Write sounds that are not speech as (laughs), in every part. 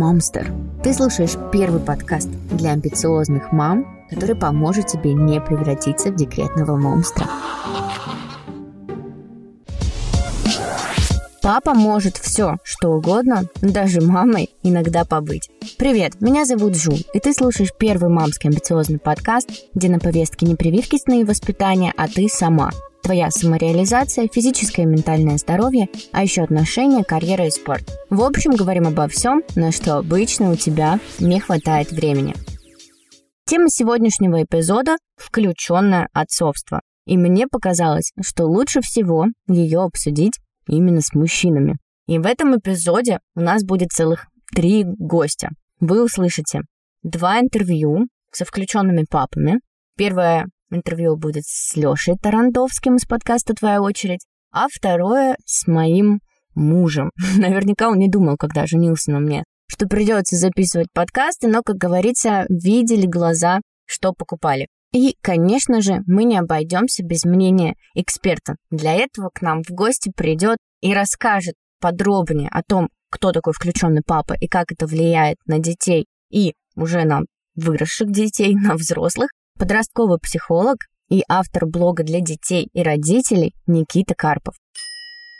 Мамстер. Ты слушаешь первый подкаст для амбициозных мам, который поможет тебе не превратиться в декретного монстра. Папа может все, что угодно, даже мамой иногда побыть. Привет, меня зовут Жу, и ты слушаешь первый мамский амбициозный подкаст, где на повестке не прививки сны и воспитания, а ты сама. Твоя самореализация, физическое и ментальное здоровье, а еще отношения, карьера и спорт. В общем, говорим обо всем, на что обычно у тебя не хватает времени. Тема сегодняшнего эпизода – включенное отцовство. И мне показалось, что лучше всего ее обсудить именно с мужчинами. И в этом эпизоде у нас будет целых три гостя. Вы услышите два интервью со включенными папами. Первое интервью будет с Лешей Тарандовским из подкаста «Твоя очередь», а второе с моим мужем. (laughs) Наверняка он не думал, когда женился на мне, что придется записывать подкасты, но, как говорится, видели глаза, что покупали. И, конечно же, мы не обойдемся без мнения эксперта. Для этого к нам в гости придет и расскажет подробнее о том, кто такой включенный папа и как это влияет на детей и уже на выросших детей, (laughs) на взрослых, подростковый психолог и автор блога для детей и родителей Никита Карпов.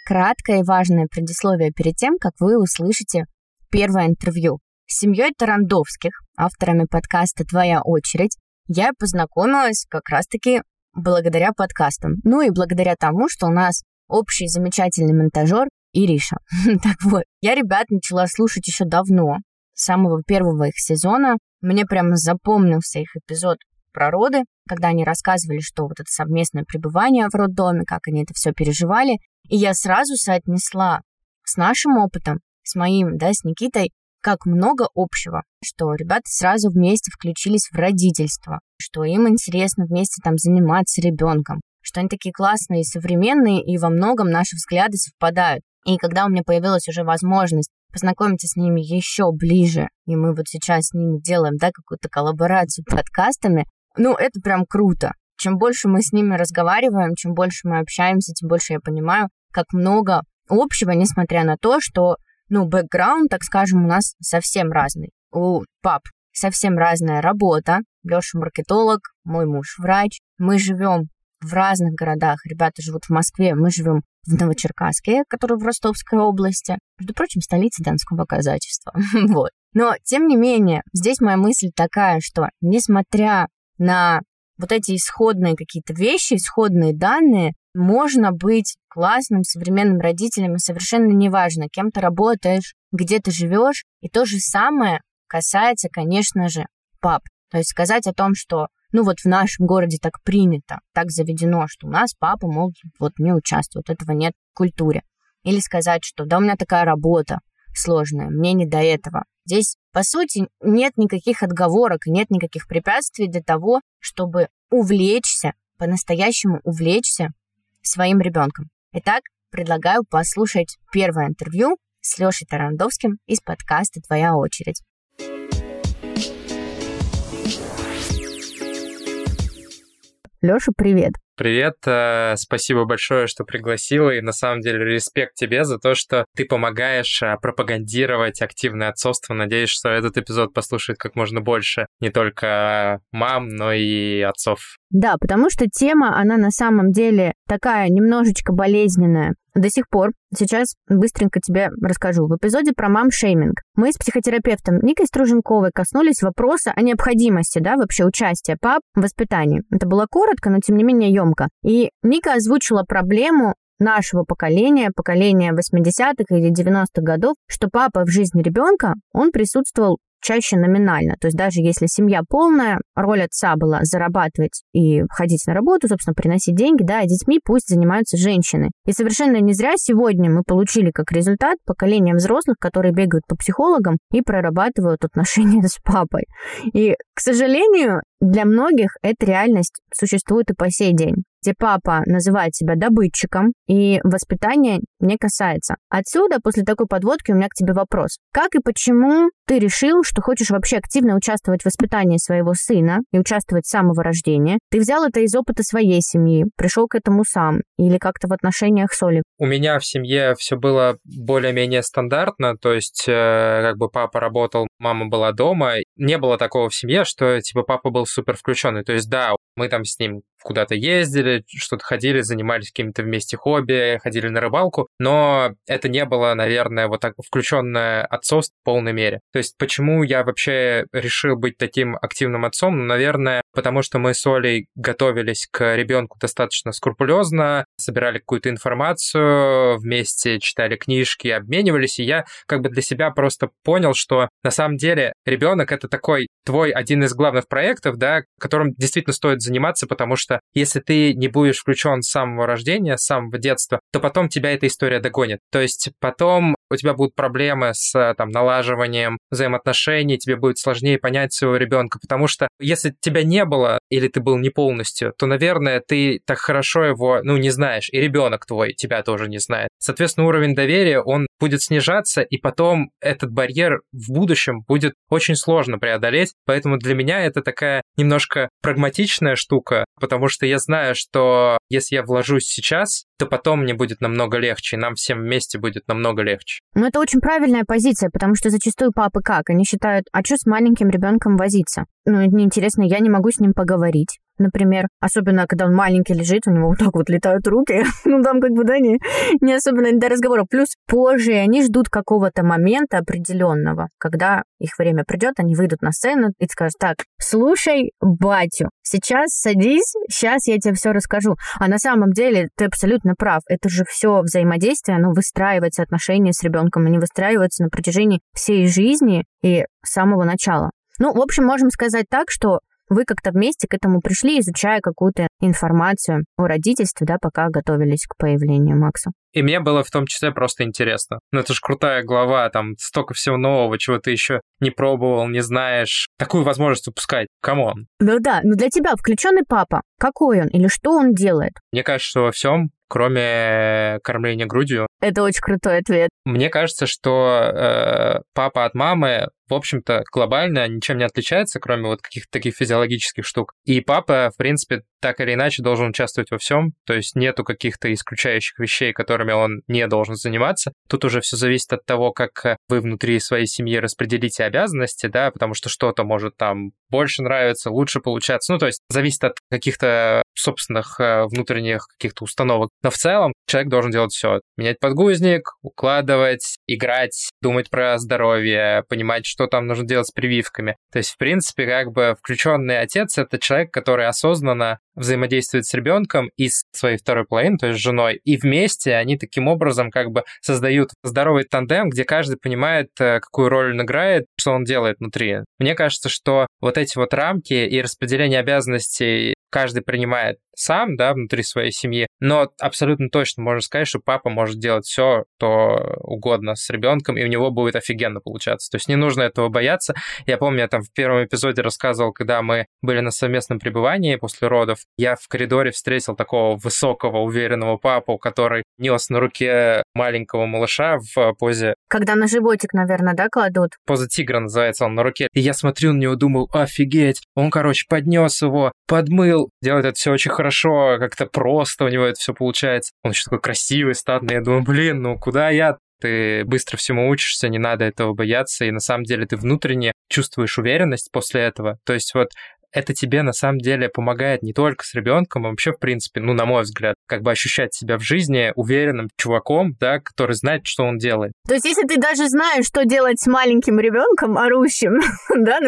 Краткое и важное предисловие перед тем, как вы услышите первое интервью. С семьей Тарандовских, авторами подкаста «Твоя очередь», я познакомилась как раз-таки благодаря подкастам. Ну и благодаря тому, что у нас общий замечательный монтажер Ириша. (laughs) так вот, я ребят начала слушать еще давно, с самого первого их сезона. Мне прямо запомнился их эпизод про роды, когда они рассказывали, что вот это совместное пребывание в роддоме, как они это все переживали. И я сразу соотнесла с нашим опытом, с моим, да, с Никитой, как много общего, что ребята сразу вместе включились в родительство, что им интересно вместе там заниматься ребенком, что они такие классные современные, и во многом наши взгляды совпадают. И когда у меня появилась уже возможность познакомиться с ними еще ближе, и мы вот сейчас с ними делаем, да, какую-то коллаборацию подкастами, ну, это прям круто. Чем больше мы с ними разговариваем, чем больше мы общаемся, тем больше я понимаю, как много общего, несмотря на то, что ну, бэкграунд, так скажем, у нас совсем разный. У пап совсем разная работа. Леша маркетолог, мой муж врач. Мы живем в разных городах. Ребята живут в Москве, мы живем в Новочеркасске, который в Ростовской области. Между прочим, столица Донского казачества. (laughs) вот. Но, тем не менее, здесь моя мысль такая, что несмотря на вот эти исходные какие-то вещи, исходные данные, можно быть классным современным родителем, и совершенно неважно, кем ты работаешь, где ты живешь. И то же самое касается, конечно же, пап. То есть сказать о том, что ну вот в нашем городе так принято, так заведено, что у нас папа мог вот не участвовать, этого нет в культуре. Или сказать, что да, у меня такая работа сложная, мне не до этого. Здесь, по сути, нет никаких отговорок, нет никаких препятствий для того, чтобы увлечься, по-настоящему увлечься своим ребенком. Итак, предлагаю послушать первое интервью с Лешей Тарандовским из подкаста «Твоя очередь». Леша, привет. Привет, э, спасибо большое, что пригласила, и на самом деле респект тебе за то, что ты помогаешь э, пропагандировать активное отцовство. Надеюсь, что этот эпизод послушает как можно больше не только мам, но и отцов. Да, потому что тема, она на самом деле такая немножечко болезненная до сих пор. Сейчас быстренько тебе расскажу. В эпизоде про мам-шейминг мы с психотерапевтом Никой Струженковой коснулись вопроса о необходимости, да, вообще участия пап в воспитании. Это было коротко, но тем не менее емко. И Ника озвучила проблему нашего поколения, поколения 80-х или 90-х годов, что папа в жизни ребенка, он присутствовал чаще номинально. То есть даже если семья полная, роль отца была зарабатывать и ходить на работу, собственно, приносить деньги, да, а детьми пусть занимаются женщины. И совершенно не зря сегодня мы получили как результат поколение взрослых, которые бегают по психологам и прорабатывают отношения (laughs) с папой. И, к сожалению, для многих эта реальность существует и по сей день. где папа называет себя добытчиком, и воспитание не касается. Отсюда, после такой подводки, у меня к тебе вопрос. Как и почему ты решил, что хочешь вообще активно участвовать в воспитании своего сына и участвовать с самого рождения? Ты взял это из опыта своей семьи, пришел к этому сам или как-то в отношениях с Олей? У меня в семье все было более-менее стандартно, то есть э, как бы папа работал, мама была дома. Не было такого в семье, что типа папа был супер включенный. То есть да, мы там с ним куда-то ездили, что-то ходили, занимались какими-то вместе хобби, ходили на рыбалку, но это не было, наверное, вот так включенное отцовство в полной мере. То есть почему я вообще решил быть таким активным отцом? Ну, наверное, потому что мы с Олей готовились к ребенку достаточно скрупулезно, собирали какую-то информацию, вместе читали книжки, обменивались, и я как бы для себя просто понял, что на самом деле ребенок это такой твой один из главных проектов, да, которым действительно стоит заниматься, потому что что если ты не будешь включен с самого рождения, с самого детства, то потом тебя эта история догонит. То есть потом у тебя будут проблемы с там, налаживанием взаимоотношений, тебе будет сложнее понять своего ребенка, потому что если тебя не было или ты был не полностью, то, наверное, ты так хорошо его, ну, не знаешь, и ребенок твой тебя тоже не знает. Соответственно, уровень доверия, он будет снижаться, и потом этот барьер в будущем будет очень сложно преодолеть, поэтому для меня это такая немножко прагматичная штука, потому что я знаю, что если я вложусь сейчас, то потом мне будет намного легче, и нам всем вместе будет намного легче. Ну, это очень правильная позиция, потому что зачастую папы как? Они считают, а что с маленьким ребенком возиться? Ну, неинтересно, я не могу с ним поговорить например, особенно когда он маленький лежит, у него вот так вот летают руки, (laughs) ну там как бы, да, не, не особенно до разговора. Плюс позже они ждут какого-то момента определенного, когда их время придет, они выйдут на сцену и скажут, так, слушай батю, сейчас садись, сейчас я тебе все расскажу. А на самом деле ты абсолютно прав, это же все взаимодействие, оно выстраивается, отношения с ребенком, они выстраиваются на протяжении всей жизни и с самого начала. Ну, в общем, можем сказать так, что вы как-то вместе к этому пришли, изучая какую-то информацию о родительстве, да, пока готовились к появлению Макса. И мне было в том числе просто интересно. Ну, это же крутая глава, там столько всего нового, чего ты еще не пробовал, не знаешь. Такую возможность упускать. Come on. Ну да, но для тебя включенный папа, какой он или что он делает? Мне кажется, что во всем кроме кормления грудью. Это очень крутой ответ. Мне кажется, что э, папа от мамы в общем-то, глобально ничем не отличается, кроме вот каких-то таких физиологических штук. И папа, в принципе, так или иначе должен участвовать во всем, то есть нету каких-то исключающих вещей, которыми он не должен заниматься. Тут уже все зависит от того, как вы внутри своей семьи распределите обязанности, да, потому что что-то может там больше нравиться, лучше получаться. Ну, то есть зависит от каких-то собственных э, внутренних каких-то установок. Но в целом человек должен делать все. Менять подгузник, укладывать, играть, думать про здоровье, понимать, что там нужно делать с прививками. То есть, в принципе, как бы включенный отец — это человек, который осознанно взаимодействует с ребенком и с своей второй половиной, то есть женой, и вместе они таким образом как бы создают здоровый тандем, где каждый понимает, э, какую роль он играет, что он делает внутри. Мне кажется, что вот эти вот рамки и распределение обязанностей каждый принимает сам, да, внутри своей семьи, но абсолютно точно можно сказать, что папа может делать все, что угодно с ребенком, и у него будет офигенно получаться. То есть не нужно этого бояться. Я помню, я там в первом эпизоде рассказывал, когда мы были на совместном пребывании после родов, я в коридоре встретил такого высокого, уверенного папу, который нес на руке маленького малыша в позе... Когда на животик, наверное, да, кладут? Поза тигра называется он на руке. И я смотрю на него, думаю, офигеть, он, короче, поднес его, подмыл, делает это все очень хорошо, как-то просто у него это все получается. Он еще такой красивый, статный. Я думаю, блин, ну куда я? Ты быстро всему учишься, не надо этого бояться, и на самом деле ты внутренне чувствуешь уверенность после этого. То есть вот это тебе на самом деле помогает не только с ребенком, а вообще, в принципе, ну, на мой взгляд, как бы ощущать себя в жизни уверенным чуваком, да, который знает, что он делает. То есть, если ты даже знаешь, что делать с маленьким ребенком, орущим, (laughs) да,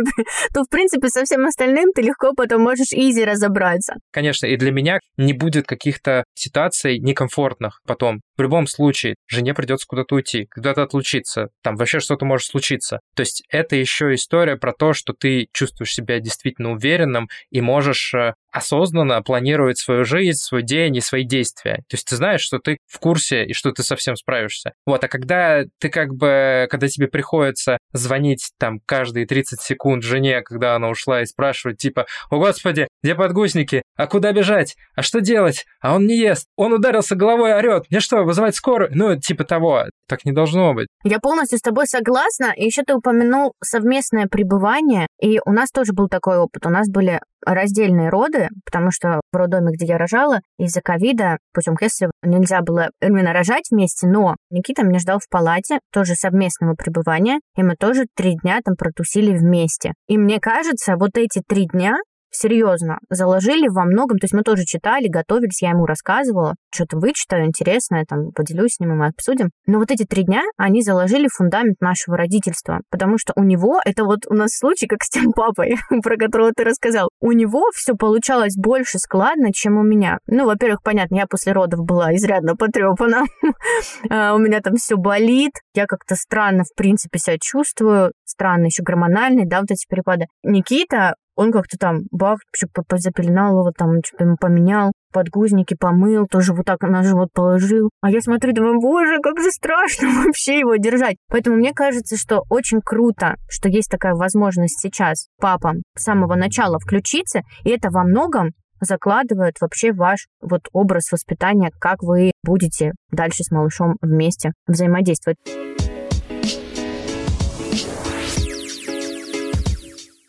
то, в принципе, со всем остальным ты легко потом можешь изи разобраться. Конечно, и для меня не будет каких-то ситуаций некомфортных потом. В любом случае, жене придется куда-то уйти, куда-то отлучиться, там вообще что-то может случиться. То есть это еще история про то, что ты чувствуешь себя действительно уверенным и можешь э, осознанно планирует свою жизнь, свой день и свои действия. То есть ты знаешь, что ты в курсе и что ты совсем справишься. Вот, а когда ты как бы, когда тебе приходится звонить там каждые 30 секунд жене, когда она ушла и спрашивать типа, о господи, где подгузники? А куда бежать? А что делать? А он не ест. Он ударился головой, орет. Мне что, вызывать скорую? Ну, типа того. Так не должно быть. Я полностью с тобой согласна. И еще ты упомянул совместное пребывание. И у нас тоже был такой опыт. У нас были раздельные роды, потому что в роддоме, где я рожала, из-за ковида путем Кесарева нельзя было именно рожать вместе, но Никита меня ждал в палате, тоже совместного пребывания, и мы тоже три дня там протусили вместе. И мне кажется, вот эти три дня серьезно, заложили во многом, то есть мы тоже читали, готовились, я ему рассказывала, что-то вычитаю интересное, там, поделюсь с ним, и мы обсудим. Но вот эти три дня, они заложили фундамент нашего родительства, потому что у него, это вот у нас случай, как с тем папой, (laughs) про которого ты рассказал, у него все получалось больше складно, чем у меня. Ну, во-первых, понятно, я после родов была изрядно потрепана, (laughs) а, у меня там все болит, я как-то странно, в принципе, себя чувствую, странно, еще гормональный, да, вот эти перепады. Никита, он как-то там бах, запеленал его, там что-то поменял, подгузники помыл, тоже вот так на живот положил. А я смотрю, думаю, боже, как же страшно (laughs) вообще его держать. Поэтому мне кажется, что очень круто, что есть такая возможность сейчас папам с самого начала включиться, и это во многом закладывает вообще ваш вот образ воспитания, как вы будете дальше с малышом вместе взаимодействовать.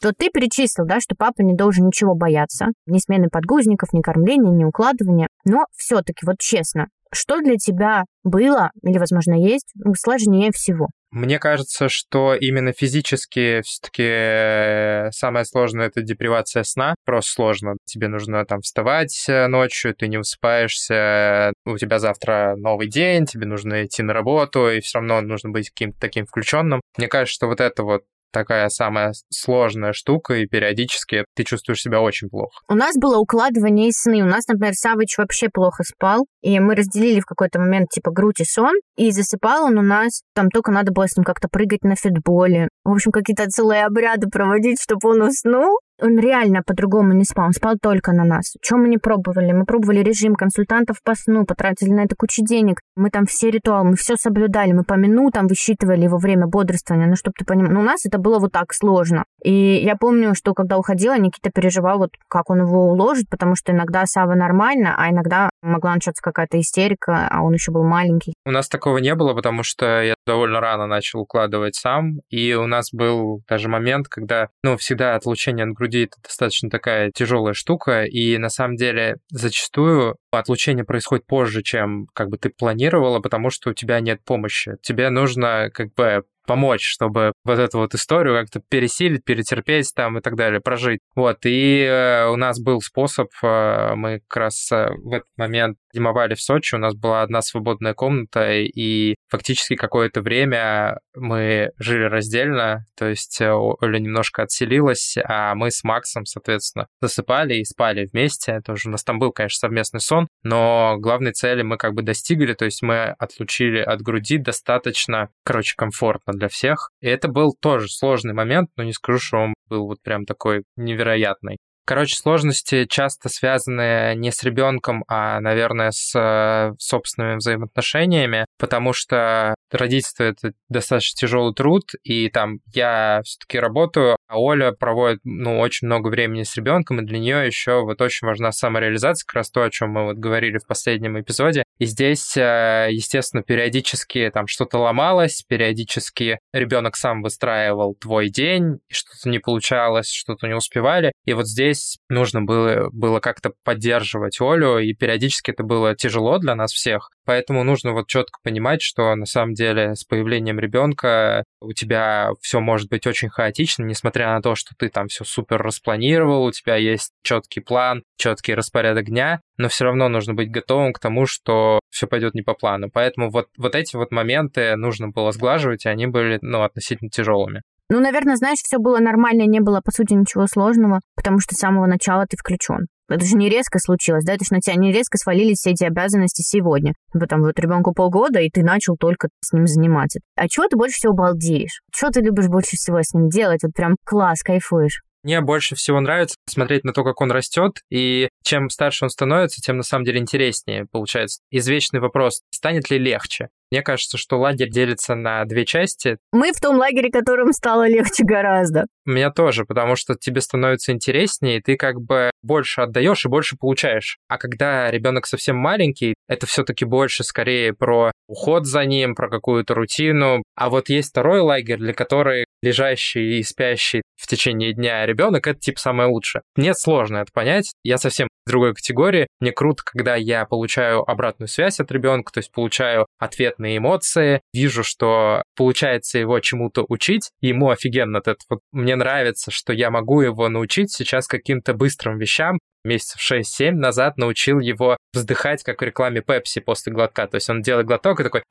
То ты перечислил, да, что папа не должен ничего бояться, ни смены подгузников, ни кормления, ни укладывания. Но все-таки, вот честно, что для тебя было или, возможно, есть сложнее всего? Мне кажется, что именно физически все-таки э, самое сложное это депривация сна. Просто сложно. Тебе нужно там вставать э, ночью, ты не высыпаешься, у тебя завтра новый день, тебе нужно идти на работу, и все равно нужно быть каким-то таким включенным. Мне кажется, что вот это вот такая самая сложная штука, и периодически ты чувствуешь себя очень плохо. У нас было укладывание и сны. У нас, например, Савыч вообще плохо спал, и мы разделили в какой-то момент типа грудь и сон, и засыпал он у нас, там только надо было с ним как-то прыгать на фитболе. В общем, какие-то целые обряды проводить, чтобы он уснул. Он реально по-другому не спал, он спал только на нас. Чем мы не пробовали? Мы пробовали режим консультантов по сну, потратили на это кучу денег. Мы там все ритуалы, мы все соблюдали, мы по минутам высчитывали его время бодрствования, ну, чтобы ты понимал. Но у нас это было вот так сложно. И я помню, что когда уходила, Никита переживал, вот как он его уложит, потому что иногда Сава нормально, а иногда могла начаться какая-то истерика, а он еще был маленький. У нас такого не было, потому что я довольно рано начал укладывать сам, и у нас был даже момент, когда, ну, всегда отлучение от груди это достаточно такая тяжелая штука, и на самом деле зачастую отлучение происходит позже, чем как бы ты планировала, потому что у тебя нет помощи. Тебе нужно как бы помочь, чтобы вот эту вот историю как-то пересилить, перетерпеть там и так далее, прожить. Вот, и э, у нас был способ, э, мы как раз э, в этот момент зимовали в Сочи, у нас была одна свободная комната, и фактически какое-то время мы жили раздельно, то есть Оля немножко отселилась, а мы с Максом, соответственно, засыпали и спали вместе. Тоже у нас там был, конечно, совместный сон, но главной цели мы как бы достигли, то есть мы отлучили от груди достаточно, короче, комфортно для всех. И это был тоже сложный момент, но не скажу, что он был вот прям такой невероятный. Короче, сложности часто связаны не с ребенком, а, наверное, с э, собственными взаимоотношениями, потому что родительство — это достаточно тяжелый труд, и там я все-таки работаю, а Оля проводит, ну, очень много времени с ребенком, и для нее еще вот очень важна самореализация, как раз то, о чем мы вот говорили в последнем эпизоде. И здесь, э, естественно, периодически там что-то ломалось, периодически ребенок сам выстраивал твой день, что-то не получалось, что-то не успевали. И вот здесь нужно было, было как-то поддерживать Олю, и периодически это было тяжело для нас всех. Поэтому нужно вот четко понимать, что на самом деле с появлением ребенка у тебя все может быть очень хаотично, несмотря на то, что ты там все супер распланировал, у тебя есть четкий план, четкий распорядок дня, но все равно нужно быть готовым к тому, что все пойдет не по плану. Поэтому вот, вот эти вот моменты нужно было сглаживать, и они были, ну, относительно тяжелыми. Ну, наверное, знаешь, все было нормально, не было, по сути, ничего сложного, потому что с самого начала ты включен. Это же не резко случилось, да, это же на тебя не резко свалились все эти обязанности сегодня. Потом вот ребенку полгода, и ты начал только с ним заниматься. А чего ты больше всего балдеешь? Что ты любишь больше всего с ним делать? Вот прям класс, кайфуешь? Мне больше всего нравится смотреть на то, как он растет, и чем старше он становится, тем на самом деле интереснее получается. Извечный вопрос, станет ли легче? Мне кажется, что лагерь делится на две части. Мы в том лагере, которым стало легче гораздо. Меня тоже, потому что тебе становится интереснее, и ты как бы больше отдаешь и больше получаешь. А когда ребенок совсем маленький, это все-таки больше скорее про уход за ним, про какую-то рутину. А вот есть второй лагерь, для которой лежащий и спящий в течение дня ребенок это типа самое лучшее. Мне сложно это понять. Я совсем другой категории. Мне круто, когда я получаю обратную связь от ребенка, то есть получаю ответные эмоции, вижу, что получается его чему-то учить, ему офигенно от этого. Мне нравится, что я могу его научить сейчас каким-то быстрым вещам, месяцев 6-7 назад научил его вздыхать, как в рекламе Пепси после глотка. То есть он делает глоток и такой...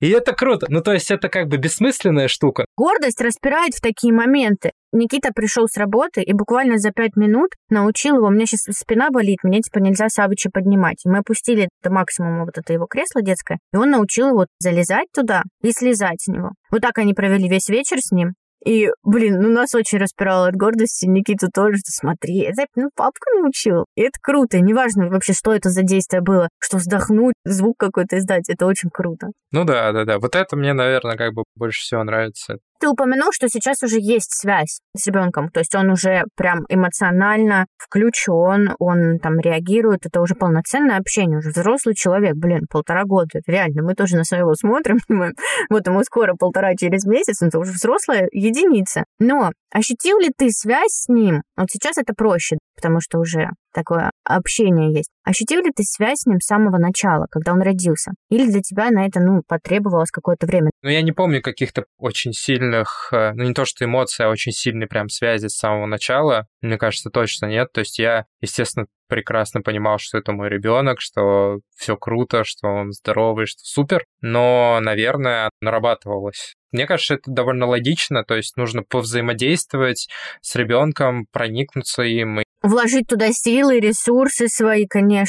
И это круто. Ну, то есть это как бы бессмысленная штука. Гордость распирает в такие моменты. Никита пришел с работы и буквально за пять минут научил его, у меня сейчас спина болит, мне типа нельзя Савыча поднимать. И мы опустили до максимума вот это его кресло детское, и он научил его залезать туда и слезать с него. Вот так они провели весь вечер с ним. И, блин, ну нас очень распирало от гордости, Никиту тоже, что смотри, это ну, папка научил. И это круто, неважно вообще, что это за действие было, что вздохнуть, звук какой-то издать, это очень круто. Ну да, да, да, вот это мне, наверное, как бы больше всего нравится. Ты упомянул, что сейчас уже есть связь с ребенком, то есть он уже прям эмоционально включен, он там реагирует, это уже полноценное общение, уже взрослый человек, блин, полтора года, это реально, мы тоже на своего смотрим, (laughs) вот ему скоро полтора через месяц, он уже взрослая единица. Но ощутил ли ты связь с ним? Вот сейчас это проще, потому что уже такое общение есть. Ощутил ли ты связь с ним с самого начала, когда он родился? Или для тебя на это, ну, потребовалось какое-то время? Ну, я не помню каких-то очень сильных, э, ну, не то что эмоций, а очень сильной прям связи с самого начала. Мне кажется, точно нет. То есть я, естественно, прекрасно понимал, что это мой ребенок, что все круто, что он здоровый, что супер. Но, наверное, нарабатывалось мне кажется, это довольно логично, то есть нужно повзаимодействовать с ребенком, проникнуться им. Вложить туда силы, ресурсы свои, конечно.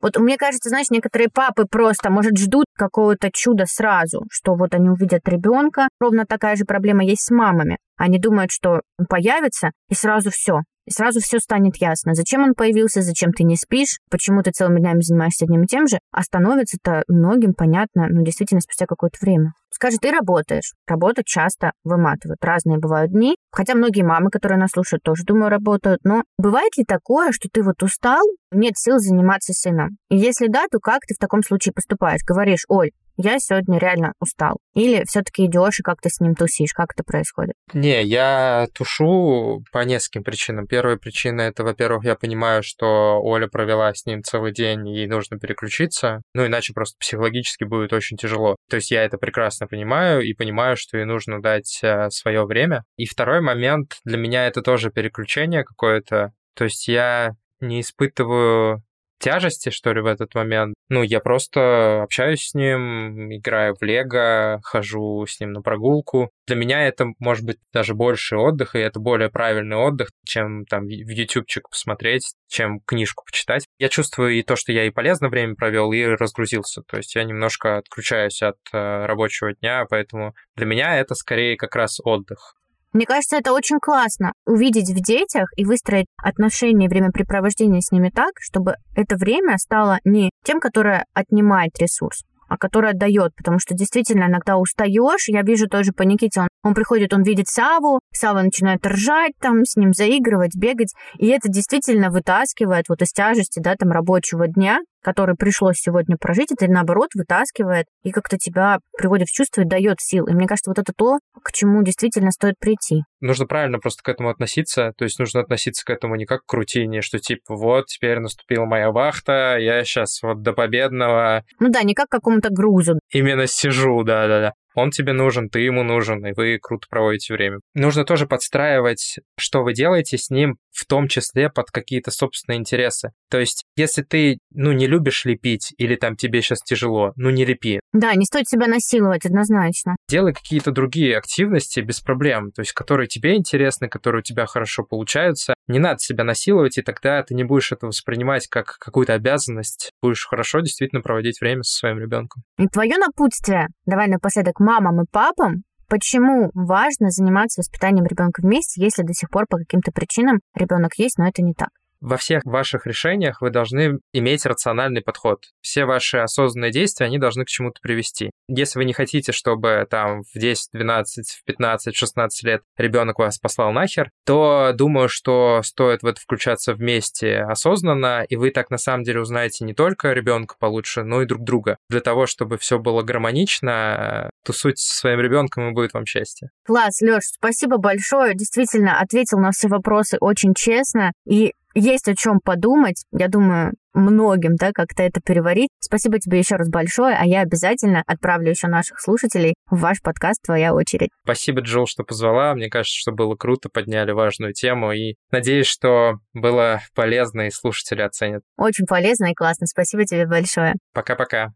Вот мне кажется, знаешь, некоторые папы просто, может, ждут какого-то чуда сразу, что вот они увидят ребенка. Ровно такая же проблема есть с мамами. Они думают, что он появится, и сразу все. И сразу все станет ясно. Зачем он появился, зачем ты не спишь, почему ты целыми днями занимаешься одним и тем же, а становится-то многим понятно, ну, действительно, спустя какое-то время. Скажи, ты работаешь. Работа часто выматывает. Разные бывают дни. Хотя многие мамы, которые нас слушают, тоже, думаю, работают. Но бывает ли такое, что ты вот устал, нет сил заниматься сыном? И если да, то как ты в таком случае поступаешь? Говоришь, Оль, я сегодня реально устал. Или все-таки идешь и как-то с ним тусишь? Как это происходит? Не, я тушу по нескольким причинам. Первая причина это, во-первых, я понимаю, что Оля провела с ним целый день, ей нужно переключиться. Ну, иначе просто психологически будет очень тяжело. То есть я это прекрасно понимаю и понимаю, что ей нужно дать э, свое время. И второй момент для меня это тоже переключение какое-то. То есть я не испытываю тяжести, что ли, в этот момент. Ну, я просто общаюсь с ним, играю в лего, хожу с ним на прогулку. Для меня это, может быть, даже больше отдых, и это более правильный отдых, чем там в ютубчик посмотреть, чем книжку почитать. Я чувствую и то, что я и полезное время провел, и разгрузился. То есть я немножко отключаюсь от э, рабочего дня, поэтому для меня это скорее как раз отдых. Мне кажется, это очень классно увидеть в детях и выстроить отношения, времяпрепровождения с ними так, чтобы это время стало не тем, которое отнимает ресурс, а которое дает, потому что действительно иногда устаешь. Я вижу тоже по Никите, он, он приходит, он видит Саву, Сава начинает ржать, там с ним заигрывать, бегать, и это действительно вытаскивает вот из тяжести, да, там рабочего дня, который пришлось сегодня прожить, это наоборот вытаскивает и как-то тебя приводит в чувство и дает сил. И мне кажется, вот это то, к чему действительно стоит прийти. Нужно правильно просто к этому относиться. То есть нужно относиться к этому не как к рутине, что типа вот теперь наступила моя вахта, я сейчас вот до победного. Ну да, не как к какому-то грузу. Именно сижу, да-да-да он тебе нужен, ты ему нужен, и вы круто проводите время. Нужно тоже подстраивать, что вы делаете с ним, в том числе под какие-то собственные интересы. То есть, если ты, ну, не любишь лепить, или там тебе сейчас тяжело, ну, не лепи. Да, не стоит себя насиловать, однозначно. Делай какие-то другие активности без проблем, то есть, которые тебе интересны, которые у тебя хорошо получаются. Не надо себя насиловать, и тогда ты не будешь это воспринимать как какую-то обязанность. Будешь хорошо действительно проводить время со своим ребенком. И твое напутствие, давай напоследок мамам и папам, почему важно заниматься воспитанием ребенка вместе, если до сих пор по каким-то причинам ребенок есть, но это не так? Во всех ваших решениях вы должны иметь рациональный подход. Все ваши осознанные действия, они должны к чему-то привести. Если вы не хотите, чтобы там в 10, 12, в 15, 16 лет ребенок вас послал нахер, то думаю, что стоит в это включаться вместе осознанно, и вы так на самом деле узнаете не только ребенка получше, но и друг друга. Для того, чтобы все было гармонично, тусуйте со своим ребенком, и будет вам счастье. Класс, Леш, спасибо большое. Действительно, ответил на все вопросы очень честно. И есть о чем подумать. Я думаю, многим, да, как-то это переварить. Спасибо тебе еще раз большое, а я обязательно отправлю еще наших слушателей в ваш подкаст «Твоя очередь». Спасибо, Джул, что позвала. Мне кажется, что было круто, подняли важную тему, и надеюсь, что было полезно, и слушатели оценят. Очень полезно и классно. Спасибо тебе большое. Пока-пока.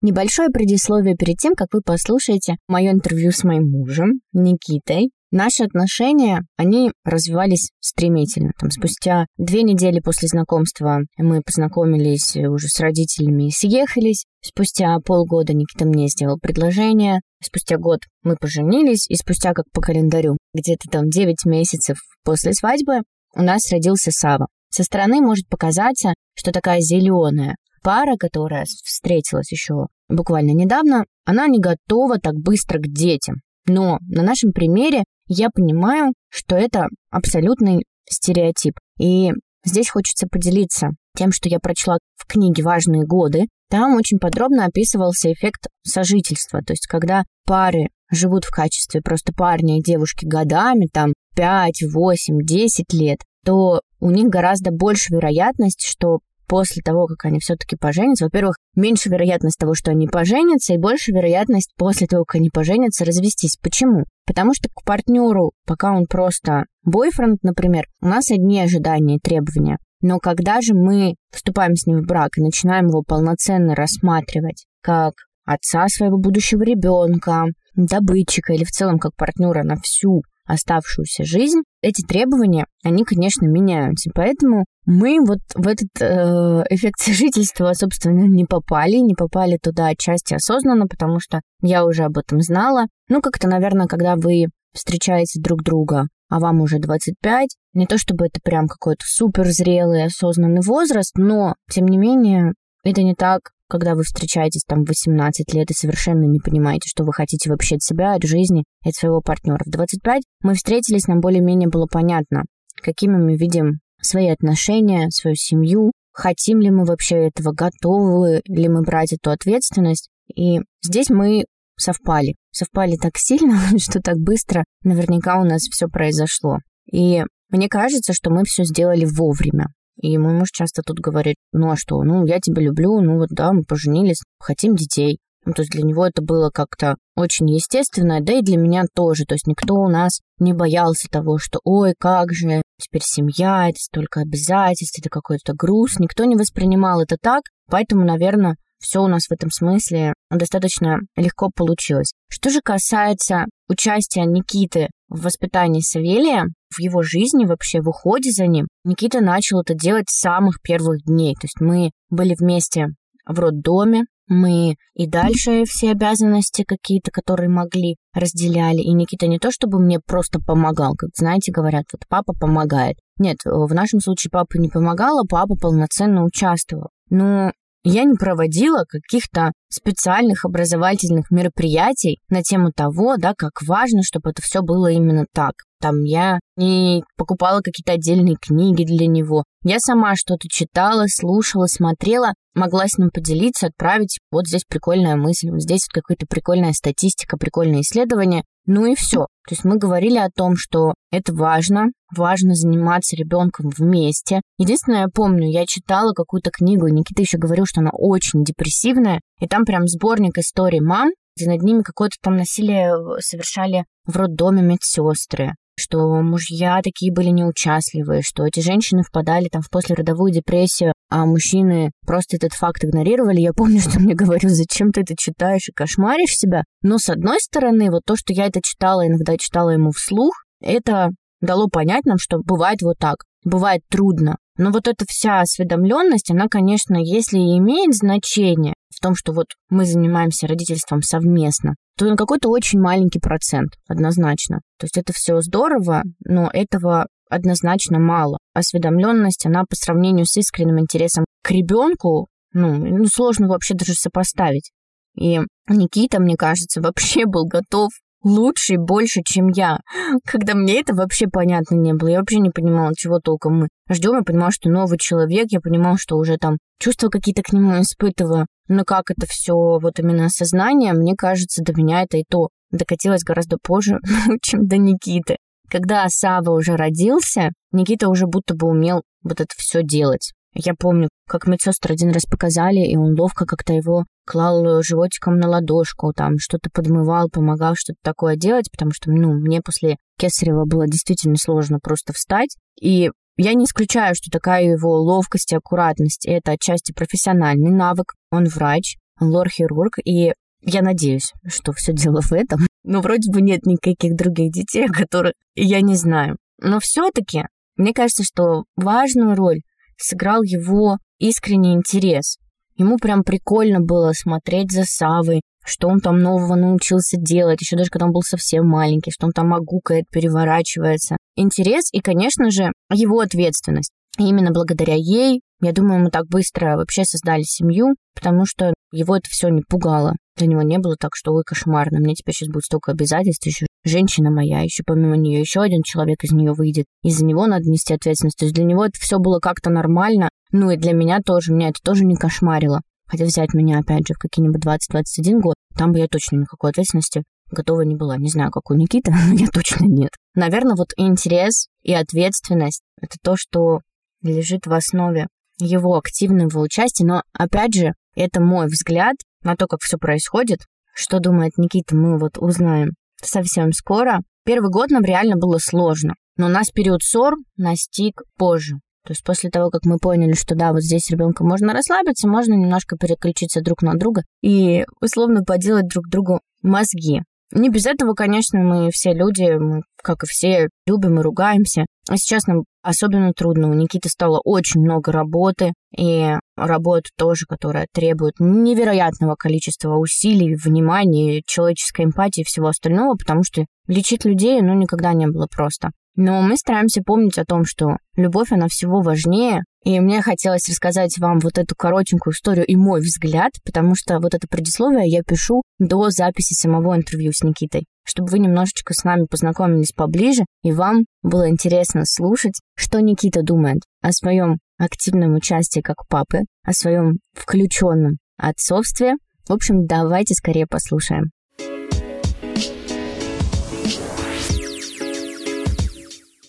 Небольшое предисловие перед тем, как вы послушаете мое интервью с моим мужем Никитой. Наши отношения, они развивались стремительно. Там, спустя две недели после знакомства мы познакомились уже с родителями и съехались. Спустя полгода Никита мне сделал предложение. Спустя год мы поженились. И спустя, как по календарю, где-то там 9 месяцев после свадьбы, у нас родился Сава. Со стороны может показаться, что такая зеленая, пара, которая встретилась еще буквально недавно, она не готова так быстро к детям. Но на нашем примере я понимаю, что это абсолютный стереотип. И здесь хочется поделиться тем, что я прочла в книге «Важные годы». Там очень подробно описывался эффект сожительства. То есть, когда пары живут в качестве просто парня и девушки годами, там 5, 8, 10 лет, то у них гораздо больше вероятность, что после того, как они все-таки поженятся, во-первых, меньше вероятность того, что они поженятся, и больше вероятность после того, как они поженятся, развестись. Почему? Потому что к партнеру, пока он просто бойфренд, например, у нас одни ожидания и требования. Но когда же мы вступаем с ним в брак и начинаем его полноценно рассматривать как отца своего будущего ребенка, добытчика или в целом как партнера на всю оставшуюся жизнь, эти требования, они, конечно, меняются. Поэтому мы вот в этот э, эффект (laughs) сожительства, собственно, не попали, не попали туда отчасти осознанно, потому что я уже об этом знала. Ну, как-то, наверное, когда вы встречаете друг друга, а вам уже 25, не то чтобы это прям какой-то супер зрелый, осознанный возраст, но, тем не менее, это не так когда вы встречаетесь там в 18 лет и совершенно не понимаете, что вы хотите вообще от себя, от жизни, от своего партнера. В 25 мы встретились, нам более-менее было понятно, какими мы видим свои отношения, свою семью, хотим ли мы вообще этого, готовы ли мы брать эту ответственность. И здесь мы совпали. Совпали так сильно, (laughs) что так быстро наверняка у нас все произошло. И мне кажется, что мы все сделали вовремя. И мой муж часто тут говорит, ну а что, ну я тебя люблю, ну вот да, мы поженились, хотим детей. Ну, то есть для него это было как-то очень естественно, да и для меня тоже. То есть никто у нас не боялся того, что ой, как же, теперь семья, это столько обязательств, это какой-то груз. Никто не воспринимал это так, поэтому, наверное, все у нас в этом смысле достаточно легко получилось. Что же касается участия Никиты в воспитании Савелия, в его жизни вообще, в уходе за ним, Никита начал это делать с самых первых дней. То есть мы были вместе в роддоме, мы и дальше все обязанности какие-то, которые могли, разделяли. И Никита не то, чтобы мне просто помогал, как, знаете, говорят, вот папа помогает. Нет, в нашем случае папа не помогал, а папа полноценно участвовал. Но я не проводила каких-то специальных образовательных мероприятий на тему того, да, как важно, чтобы это все было именно так. Там я не покупала какие-то отдельные книги для него. Я сама что-то читала, слушала, смотрела, могла с ним поделиться, отправить. Вот здесь прикольная мысль, вот здесь вот какая-то прикольная статистика, прикольное исследование. Ну и все. То есть мы говорили о том, что это важно, важно заниматься ребенком вместе. Единственное, я помню, я читала какую-то книгу, и Никита еще говорил, что она очень депрессивная, и там прям сборник историй мам, где над ними какое-то там насилие совершали в роддоме медсестры что мужья такие были неучастливые, что эти женщины впадали там в послеродовую депрессию, а мужчины просто этот факт игнорировали. Я помню, что мне говорил, зачем ты это читаешь и кошмаришь себя. Но с одной стороны, вот то, что я это читала, иногда читала ему вслух, это дало понять нам, что бывает вот так. Бывает трудно Но вот эта вся осведомленность, она, конечно, если и имеет значение в том, что вот мы занимаемся родительством совместно, то на какой-то очень маленький процент, однозначно. То есть это все здорово, но этого однозначно мало. Осведомленность, она по сравнению с искренним интересом к ребенку, ну, ну, сложно вообще даже сопоставить. И Никита, мне кажется, (laughs) вообще был готов лучше и больше, чем я. Когда мне это вообще понятно не было, я вообще не понимала, чего толком мы ждем. Я понимала, что новый человек, я понимала, что уже там чувства какие-то к нему испытываю. Но как это все, вот именно осознание, мне кажется, до меня это и то докатилось гораздо позже, (laughs) чем до Никиты. Когда Сава уже родился, Никита уже будто бы умел вот это все делать. Я помню, как медсестры один раз показали, и он ловко как-то его клал животиком на ладошку, там что-то подмывал, помогал что-то такое делать, потому что, ну, мне после Кесарева было действительно сложно просто встать. И я не исключаю, что такая его ловкость и аккуратность — это отчасти профессиональный навык. Он врач, он лор-хирург, и я надеюсь, что все дело в этом. Но вроде бы нет никаких других детей, о которых я не знаю. Но все-таки мне кажется, что важную роль сыграл его искренний интерес. Ему прям прикольно было смотреть за Савой, что он там нового научился делать, еще даже когда он был совсем маленький, что он там огукает, переворачивается. Интерес и, конечно же, его ответственность. И именно благодаря ей, я думаю, мы так быстро вообще создали семью, потому что его это все не пугало. Для него не было так, что ой, кошмарно, мне теперь сейчас будет столько обязательств, еще женщина моя, еще помимо нее еще один человек из нее выйдет. Из-за него надо нести ответственность. То есть для него это все было как-то нормально. Ну и для меня тоже, меня это тоже не кошмарило. Хотя взять меня, опять же, в какие-нибудь 20-21 год, там бы я точно никакой ответственности готова не была. Не знаю, как у Никиты, (laughs) но я точно нет. Наверное, вот интерес и ответственность — это то, что лежит в основе его активного участия. Но, опять же, это мой взгляд на то, как все происходит. Что думает Никита, мы вот узнаем совсем скоро. Первый год нам реально было сложно, но у нас период ссор настиг позже. То есть после того, как мы поняли, что да, вот здесь ребенка можно расслабиться, можно немножко переключиться друг на друга и условно поделать друг другу мозги. Не без этого, конечно, мы все люди, мы, как и все, любим и ругаемся. А сейчас нам особенно трудно. У Никиты стало очень много работы, и работа тоже, которая требует невероятного количества усилий, внимания, человеческой эмпатии и всего остального, потому что лечить людей, ну, никогда не было просто. Но мы стараемся помнить о том, что любовь, она всего важнее. И мне хотелось рассказать вам вот эту коротенькую историю и мой взгляд, потому что вот это предисловие я пишу до записи самого интервью с Никитой, чтобы вы немножечко с нами познакомились поближе, и вам было интересно слушать, что Никита думает о своем активном участии как папы, о своем включенном отцовстве. В общем, давайте скорее послушаем.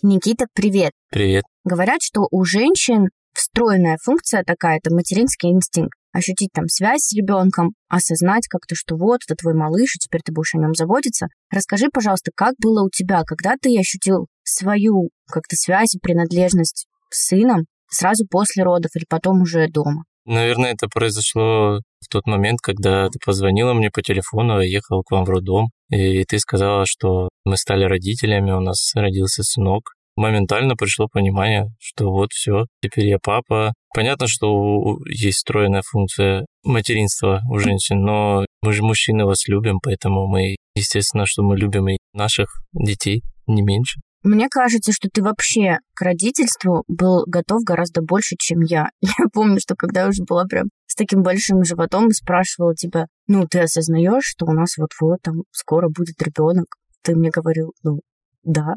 Никита, привет. Привет. Говорят, что у женщин встроенная функция такая, это материнский инстинкт. Ощутить там связь с ребенком, осознать как-то, что вот, это твой малыш, и теперь ты будешь о нем заботиться. Расскажи, пожалуйста, как было у тебя, когда ты ощутил свою как-то связь и принадлежность с сыном сразу после родов или потом уже дома? Наверное, это произошло в тот момент, когда ты позвонила мне по телефону, я ехал к вам в роддом, и ты сказала, что мы стали родителями, у нас родился сынок. Моментально пришло понимание, что вот все, теперь я папа. Понятно, что есть встроенная функция материнства у женщин, но мы же мужчины вас любим, поэтому мы, естественно, что мы любим и наших детей не меньше. Мне кажется, что ты вообще к родительству был готов гораздо больше, чем я. (laughs) Я помню, что когда я уже была прям с таким большим животом, спрашивала тебя, ну, ты осознаешь, что у нас вот-вот там скоро будет ребенок? Ты мне говорил, ну, да,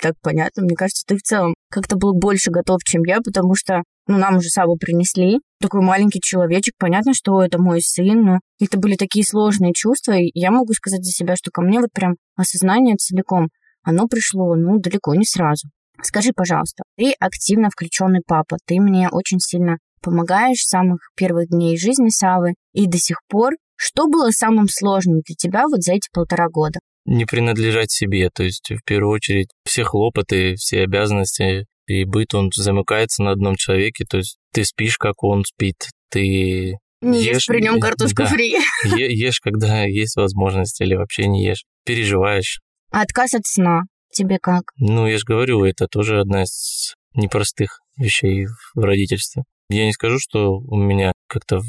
так понятно. Мне кажется, ты в целом как-то был больше готов, чем я, потому что, ну, нам уже Саву принесли. Такой маленький человечек, понятно, что это мой сын, но это были такие сложные чувства, и я могу сказать за себя, что ко мне вот прям осознание целиком оно пришло, ну, далеко не сразу. Скажи, пожалуйста, ты активно включенный папа, ты мне очень сильно помогаешь с самых первых дней жизни Савы и до сих пор. Что было самым сложным для тебя вот за эти полтора года? Не принадлежать себе, то есть в первую очередь все хлопоты, все обязанности и быт, он замыкается на одном человеке, то есть ты спишь, как он спит, ты не ешь, ешь при нем картошку да, фри. Е- ешь, когда есть возможность, или вообще не ешь. Переживаешь, а отказ от сна тебе как? Ну, я же говорю, это тоже одна из непростых вещей в родительстве. Я не скажу, что у меня как-то в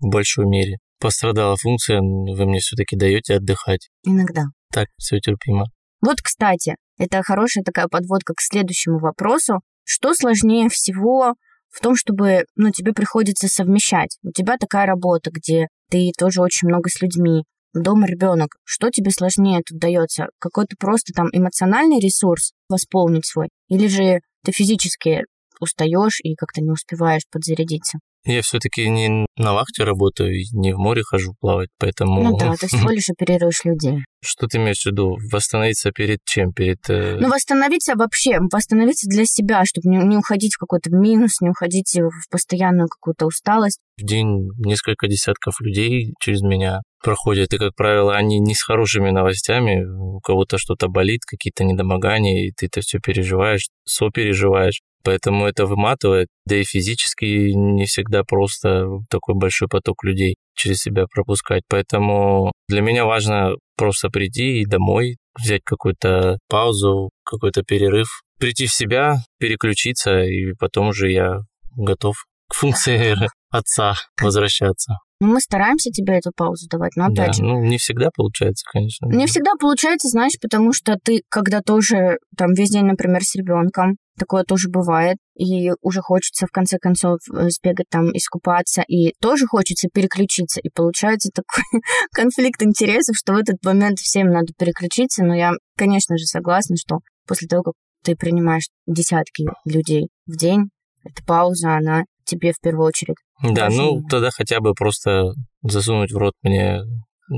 большой мере пострадала функция, вы мне все-таки даете отдыхать. Иногда. Так, все терпимо. Вот, кстати, это хорошая такая подводка к следующему вопросу. Что сложнее всего в том, чтобы, ну, тебе приходится совмещать. У тебя такая работа, где ты тоже очень много с людьми, дома ребенок. Что тебе сложнее тут дается? Какой-то просто там эмоциональный ресурс восполнить свой? Или же ты физически устаешь и как-то не успеваешь подзарядиться? Я все-таки не на вахте работаю, не в море хожу плавать, поэтому... Ну да, (laughs) ты всего лишь оперируешь людей. Что ты имеешь в виду? Восстановиться перед чем? Перед... Э... Ну, восстановиться вообще, восстановиться для себя, чтобы не, не уходить в какой-то минус, не уходить в постоянную какую-то усталость. В день несколько десятков людей через меня проходят, и, как правило, они не с хорошими новостями, у кого-то что-то болит, какие-то недомогания, и ты это все переживаешь, сопереживаешь. Поэтому это выматывает, да и физически не всегда просто такой большой поток людей через себя пропускать. Поэтому для меня важно просто прийти и домой, взять какую-то паузу, какой-то перерыв, прийти в себя, переключиться, и потом уже я готов к функции (laughs) отца возвращаться. Ну, мы стараемся тебе эту паузу давать, но опять да, же... ну, не всегда получается, конечно. Не всегда получается, знаешь, потому что ты, когда тоже там весь день, например, с ребенком, такое тоже бывает, и уже хочется в конце концов э, сбегать там, искупаться, и тоже хочется переключиться, и получается такой (laughs) конфликт интересов, что в этот момент всем надо переключиться, но я, конечно же, согласна, что после того, как ты принимаешь десятки людей в день, эта пауза, она тебе в первую очередь. Да, ну тогда хотя бы просто засунуть в рот мне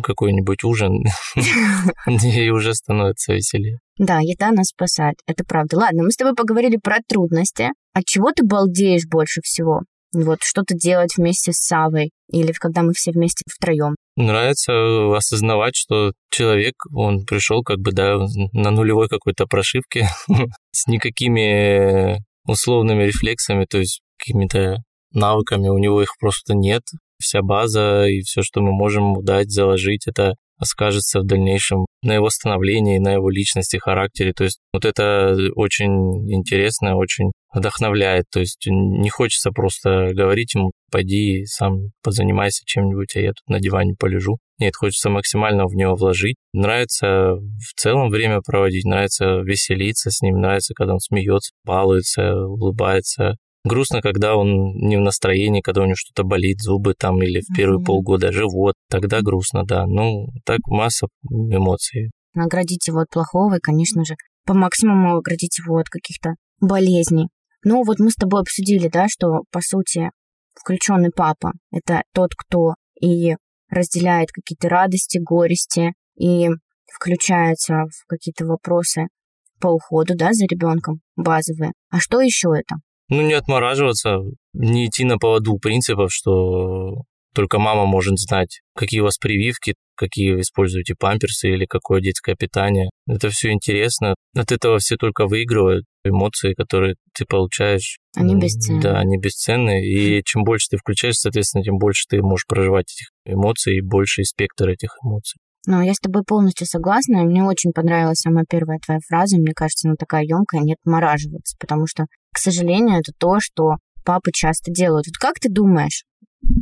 какой-нибудь ужин, (laughs) и уже становится веселее. Да, еда нас спасает, это правда. Ладно, мы с тобой поговорили про трудности. От чего ты балдеешь больше всего? Вот что-то делать вместе с Савой или когда мы все вместе втроем. Нравится осознавать, что человек, он пришел как бы, да, на нулевой какой-то прошивке (laughs) с никакими условными рефлексами, то есть какими-то навыками, у него их просто нет. Вся база и все, что мы можем ему дать, заложить, это скажется в дальнейшем на его становлении, на его личности, характере. То есть вот это очень интересно, очень вдохновляет. То есть не хочется просто говорить ему, пойди сам позанимайся чем-нибудь, а я тут на диване полежу. Нет, хочется максимально в него вложить. Нравится в целом время проводить, нравится веселиться с ним, нравится, когда он смеется, балуется, улыбается, Грустно, когда он не в настроении, когда у него что-то болит, зубы там или в первые mm-hmm. полгода живот. Тогда грустно, да. Ну, так масса эмоций. Наградить его от плохого и, конечно же, по максимуму оградить его от каких-то болезней. Ну, вот мы с тобой обсудили, да, что, по сути, включенный папа — это тот, кто и разделяет какие-то радости, горести, и включается в какие-то вопросы по уходу, да, за ребенком базовые. А что еще это? Ну, не отмораживаться, не идти на поводу принципов, что только мама может знать, какие у вас прививки, какие вы используете памперсы или какое детское питание. Это все интересно. От этого все только выигрывают. Эмоции, которые ты получаешь. Они бесценны. Да, они бесценны. И чем больше ты включаешь, соответственно, тем больше ты можешь проживать этих эмоций и больше спектр этих эмоций. Ну, я с тобой полностью согласна. Мне очень понравилась самая первая твоя фраза. Мне кажется, она такая емкая, не отмораживаться. Потому что, к сожалению, это то, что папы часто делают. Вот как ты думаешь,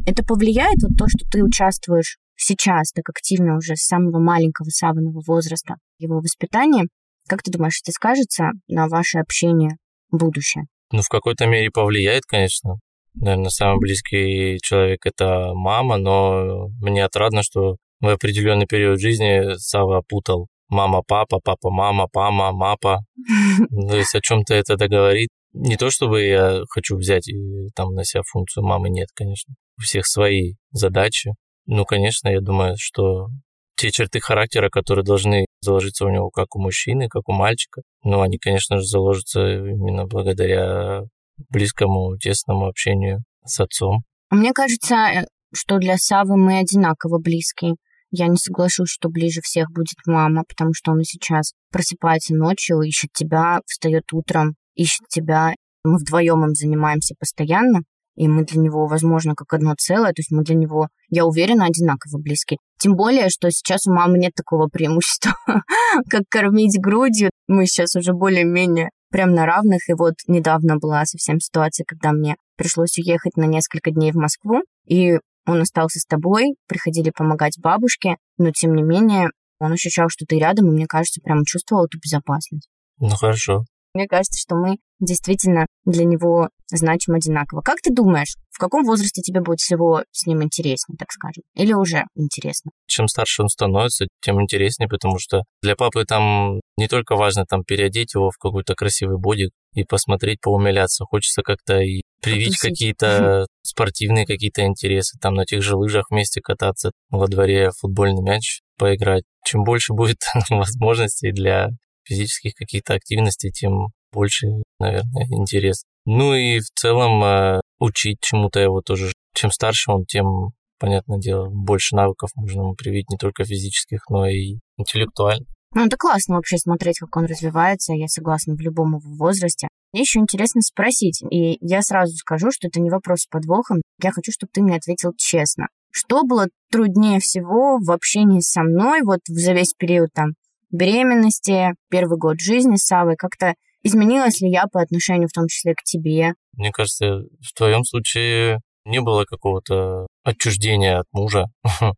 это повлияет вот то, что ты участвуешь сейчас так активно уже с самого маленького саванного возраста его воспитания? Как ты думаешь, это скажется на ваше общение будущее? Ну, в какой-то мере повлияет, конечно. Наверное, самый близкий человек – это мама, но мне отрадно, что в определенный период жизни Сава путал мама, папа, папа, мама, пама, мапа. (laughs) То есть о чем-то это договорит. Не то чтобы я хочу взять и там на себя функцию мамы, нет, конечно. У всех свои задачи. Ну, конечно, я думаю, что те черты характера, которые должны заложиться у него как у мужчины, как у мальчика, ну, они, конечно же, заложатся именно благодаря близкому, тесному общению с отцом. Мне кажется, что для Савы мы одинаково близкие. Я не соглашусь, что ближе всех будет мама, потому что он сейчас просыпается ночью, ищет тебя, встает утром, ищет тебя. Мы вдвоем им занимаемся постоянно, и мы для него, возможно, как одно целое, то есть мы для него, я уверена, одинаково близки. Тем более, что сейчас у мамы нет такого преимущества, (laughs) как кормить грудью. Мы сейчас уже более-менее прям на равных. И вот недавно была совсем ситуация, когда мне пришлось уехать на несколько дней в Москву, и он остался с тобой, приходили помогать бабушке, но тем не менее он ощущал, что ты рядом, и мне кажется, прям чувствовал эту безопасность. Ну хорошо. Мне кажется, что мы действительно для него значим одинаково. Как ты думаешь, в каком возрасте тебе будет всего с ним интереснее, так скажем? Или уже интересно? Чем старше он становится, тем интереснее, потому что для папы там не только важно там переодеть его в какой-то красивый бодик и посмотреть, поумиляться. Хочется как-то и привить какие-то спортивные какие-то интересы, там на тех же лыжах вместе кататься, во дворе футбольный мяч поиграть. Чем больше будет (laughs) возможностей для физических каких-то активностей, тем больше, наверное, интерес. Ну и в целом э, учить чему-то его тоже. Чем старше он, тем, понятное дело, больше навыков можно ему привить не только физических, но и интеллектуально. Ну, это классно вообще смотреть, как он развивается. Я согласна в любом его возрасте. Мне еще интересно спросить, и я сразу скажу, что это не вопрос с подвохом. Я хочу, чтобы ты мне ответил честно. Что было труднее всего в общении со мной вот за весь период там беременности, первый год жизни с Савой? Как-то изменилась ли я по отношению в том числе к тебе? Мне кажется, в твоем случае не было какого-то отчуждения от мужа. (laughs)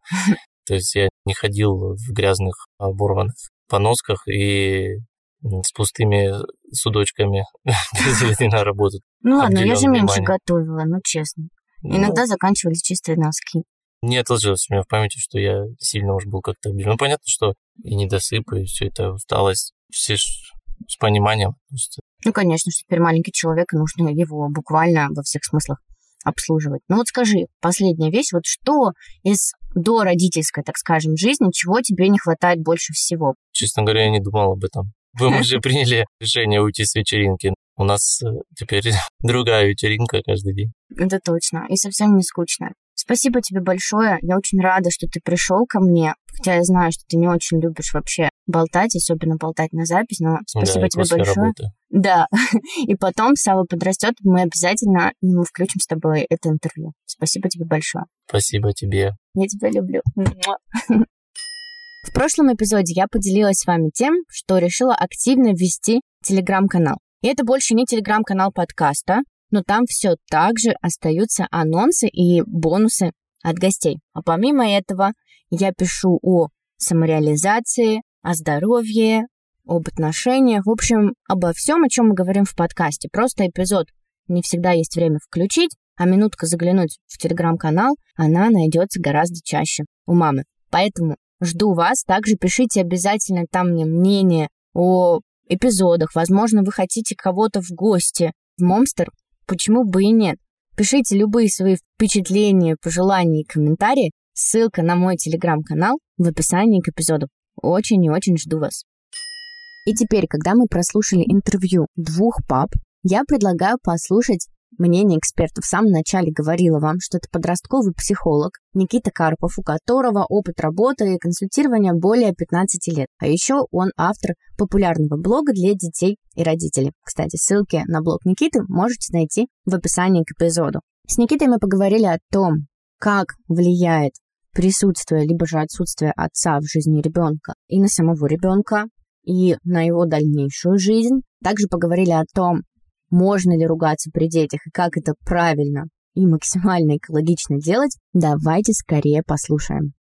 То есть я не ходил в грязных, оборванных поносках и с пустыми судочками (laughs) без на работу. Ну ладно, я же меньше готовила, ну честно. Ну. Иногда заканчивались чистые носки. Не отложилось у меня в памяти, что я сильно уж был как-то обижен. Ну, понятно, что и недосып, и все это усталость. Все с пониманием. Ну, конечно, что теперь маленький человек, и нужно его буквально во всех смыслах обслуживать. Ну вот скажи, последняя вещь, вот что из до родительской, так скажем, жизни, чего тебе не хватает больше всего? Честно говоря, я не думал об этом. (laughs) Вы уже приняли решение уйти с вечеринки. У нас э, теперь (laughs) другая вечеринка каждый день. Это точно. И совсем не скучно. Спасибо тебе большое. Я очень рада, что ты пришел ко мне. Хотя я знаю, что ты не очень любишь вообще болтать, особенно болтать на запись, но спасибо да, тебе большое. Работы. Да. (laughs) И потом Сава подрастет, мы обязательно ему включим с тобой это интервью. Спасибо тебе большое. Спасибо тебе. Я тебя люблю. В прошлом эпизоде я поделилась с вами тем, что решила активно вести телеграм-канал. И это больше не телеграм-канал подкаста, но там все так же остаются анонсы и бонусы от гостей. А помимо этого я пишу о самореализации, о здоровье, об отношениях, в общем, обо всем, о чем мы говорим в подкасте. Просто эпизод не всегда есть время включить, а минутка заглянуть в телеграм-канал, она найдется гораздо чаще у мамы. Поэтому жду вас. Также пишите обязательно там мне мнение о эпизодах. Возможно, вы хотите кого-то в гости в Момстер. Почему бы и нет? Пишите любые свои впечатления, пожелания и комментарии. Ссылка на мой телеграм-канал в описании к эпизоду. Очень и очень жду вас. И теперь, когда мы прослушали интервью двух пап, я предлагаю послушать мнение экспертов. В самом начале говорила вам, что это подростковый психолог Никита Карпов, у которого опыт работы и консультирования более 15 лет. А еще он автор популярного блога для детей и родителей. Кстати, ссылки на блог Никиты можете найти в описании к эпизоду. С Никитой мы поговорили о том, как влияет присутствие либо же отсутствие отца в жизни ребенка и на самого ребенка, и на его дальнейшую жизнь. Также поговорили о том, можно ли ругаться при детях и как это правильно и максимально экологично делать, давайте скорее послушаем.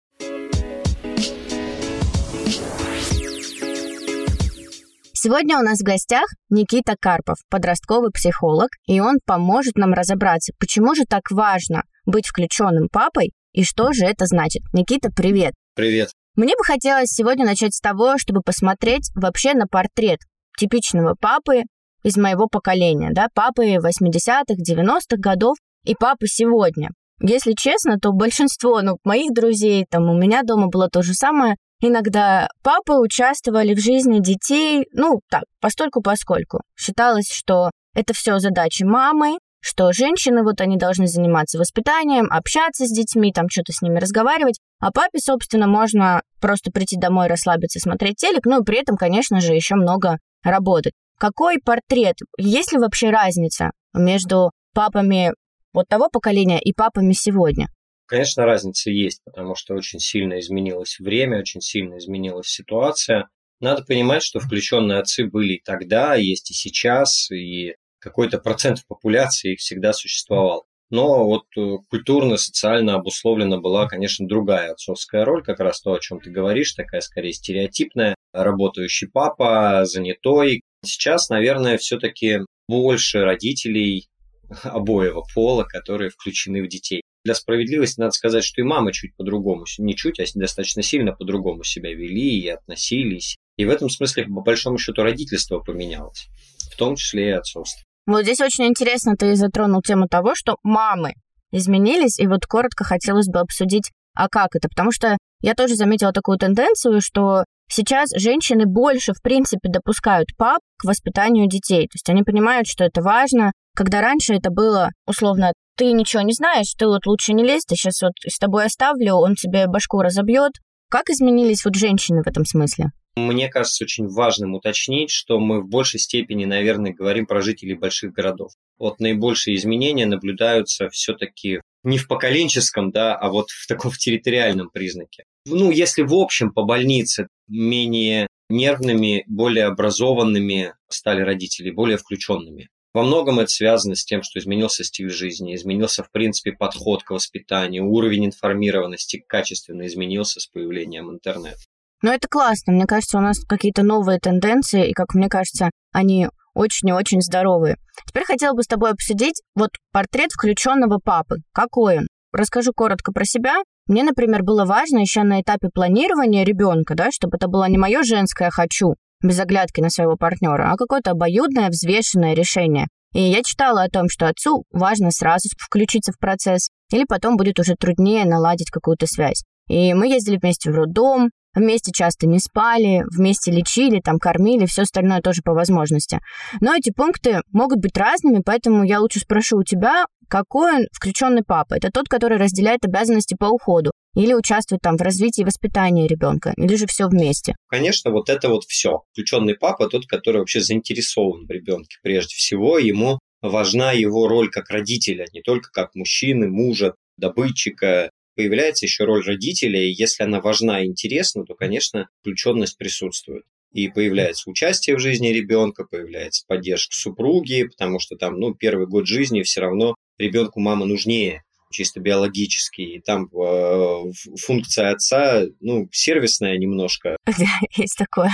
Сегодня у нас в гостях Никита Карпов, подростковый психолог, и он поможет нам разобраться, почему же так важно быть включенным папой и что же это значит. Никита, привет. Привет. Мне бы хотелось сегодня начать с того, чтобы посмотреть вообще на портрет типичного папы из моего поколения, да, папы 80-х, 90-х годов и папы сегодня. Если честно, то большинство ну, моих друзей, там у меня дома было то же самое. Иногда папы участвовали в жизни детей, ну так, постольку поскольку. Считалось, что это все задачи мамы, что женщины, вот они должны заниматься воспитанием, общаться с детьми, там что-то с ними разговаривать, а папе, собственно, можно просто прийти домой, расслабиться, смотреть телек, ну и при этом, конечно же, еще много работать. Какой портрет? Есть ли вообще разница между папами вот того поколения и папами сегодня? Конечно, разница есть, потому что очень сильно изменилось время, очень сильно изменилась ситуация. Надо понимать, что включенные отцы были и тогда, есть и сейчас, и какой-то процент популяции их всегда существовал. Но вот э, культурно-социально обусловлена была, конечно, другая отцовская роль, как раз то, о чем ты говоришь, такая скорее стереотипная, работающий папа, занятой. Сейчас, наверное, все-таки больше родителей (laughs) обоего пола, которые включены в детей. Для справедливости надо сказать, что и мамы чуть по-другому, не чуть, а достаточно сильно по-другому себя вели и относились. И в этом смысле, по большому счету, родительство поменялось, в том числе и отцовство. Вот здесь очень интересно ты затронул тему того, что мамы изменились, и вот коротко хотелось бы обсудить, а как это? Потому что я тоже заметила такую тенденцию, что сейчас женщины больше, в принципе, допускают пап к воспитанию детей. То есть они понимают, что это важно, когда раньше это было условно ты ничего не знаешь, ты вот лучше не лезь, ты сейчас вот с тобой оставлю, он тебе башку разобьет. Как изменились вот женщины в этом смысле? Мне кажется очень важным уточнить, что мы в большей степени, наверное, говорим про жителей больших городов. Вот наибольшие изменения наблюдаются все-таки не в поколенческом, да, а вот в таком в территориальном признаке. Ну, если в общем по больнице менее нервными, более образованными стали родители, более включенными. Во многом это связано с тем, что изменился стиль жизни, изменился, в принципе, подход к воспитанию, уровень информированности качественно изменился с появлением интернета. Но это классно. Мне кажется, у нас какие-то новые тенденции, и, как мне кажется, они очень и очень здоровые. Теперь хотела бы с тобой обсудить вот портрет включенного папы. Какой он? Расскажу коротко про себя. Мне, например, было важно еще на этапе планирования ребенка, да, чтобы это было не мое женское «хочу», без оглядки на своего партнера, а какое-то обоюдное, взвешенное решение. И я читала о том, что отцу важно сразу включиться в процесс, или потом будет уже труднее наладить какую-то связь. И мы ездили вместе в роддом, вместе часто не спали, вместе лечили, там кормили, все остальное тоже по возможности. Но эти пункты могут быть разными, поэтому я лучше спрошу у тебя, какой он включенный папа? Это тот, который разделяет обязанности по уходу или участвует там в развитии и воспитании ребенка, или же все вместе? Конечно, вот это вот все. Включенный папа тот, который вообще заинтересован в ребенке прежде всего, ему важна его роль как родителя, не только как мужчины, мужа, добытчика, появляется еще роль родителя, и если она важна и интересна, то, конечно, включенность присутствует. И появляется участие в жизни ребенка, появляется поддержка супруги, потому что там, ну, первый год жизни все равно ребенку мама нужнее, чисто биологически. И там э, функция отца, ну, сервисная немножко. (laughs) Есть такое.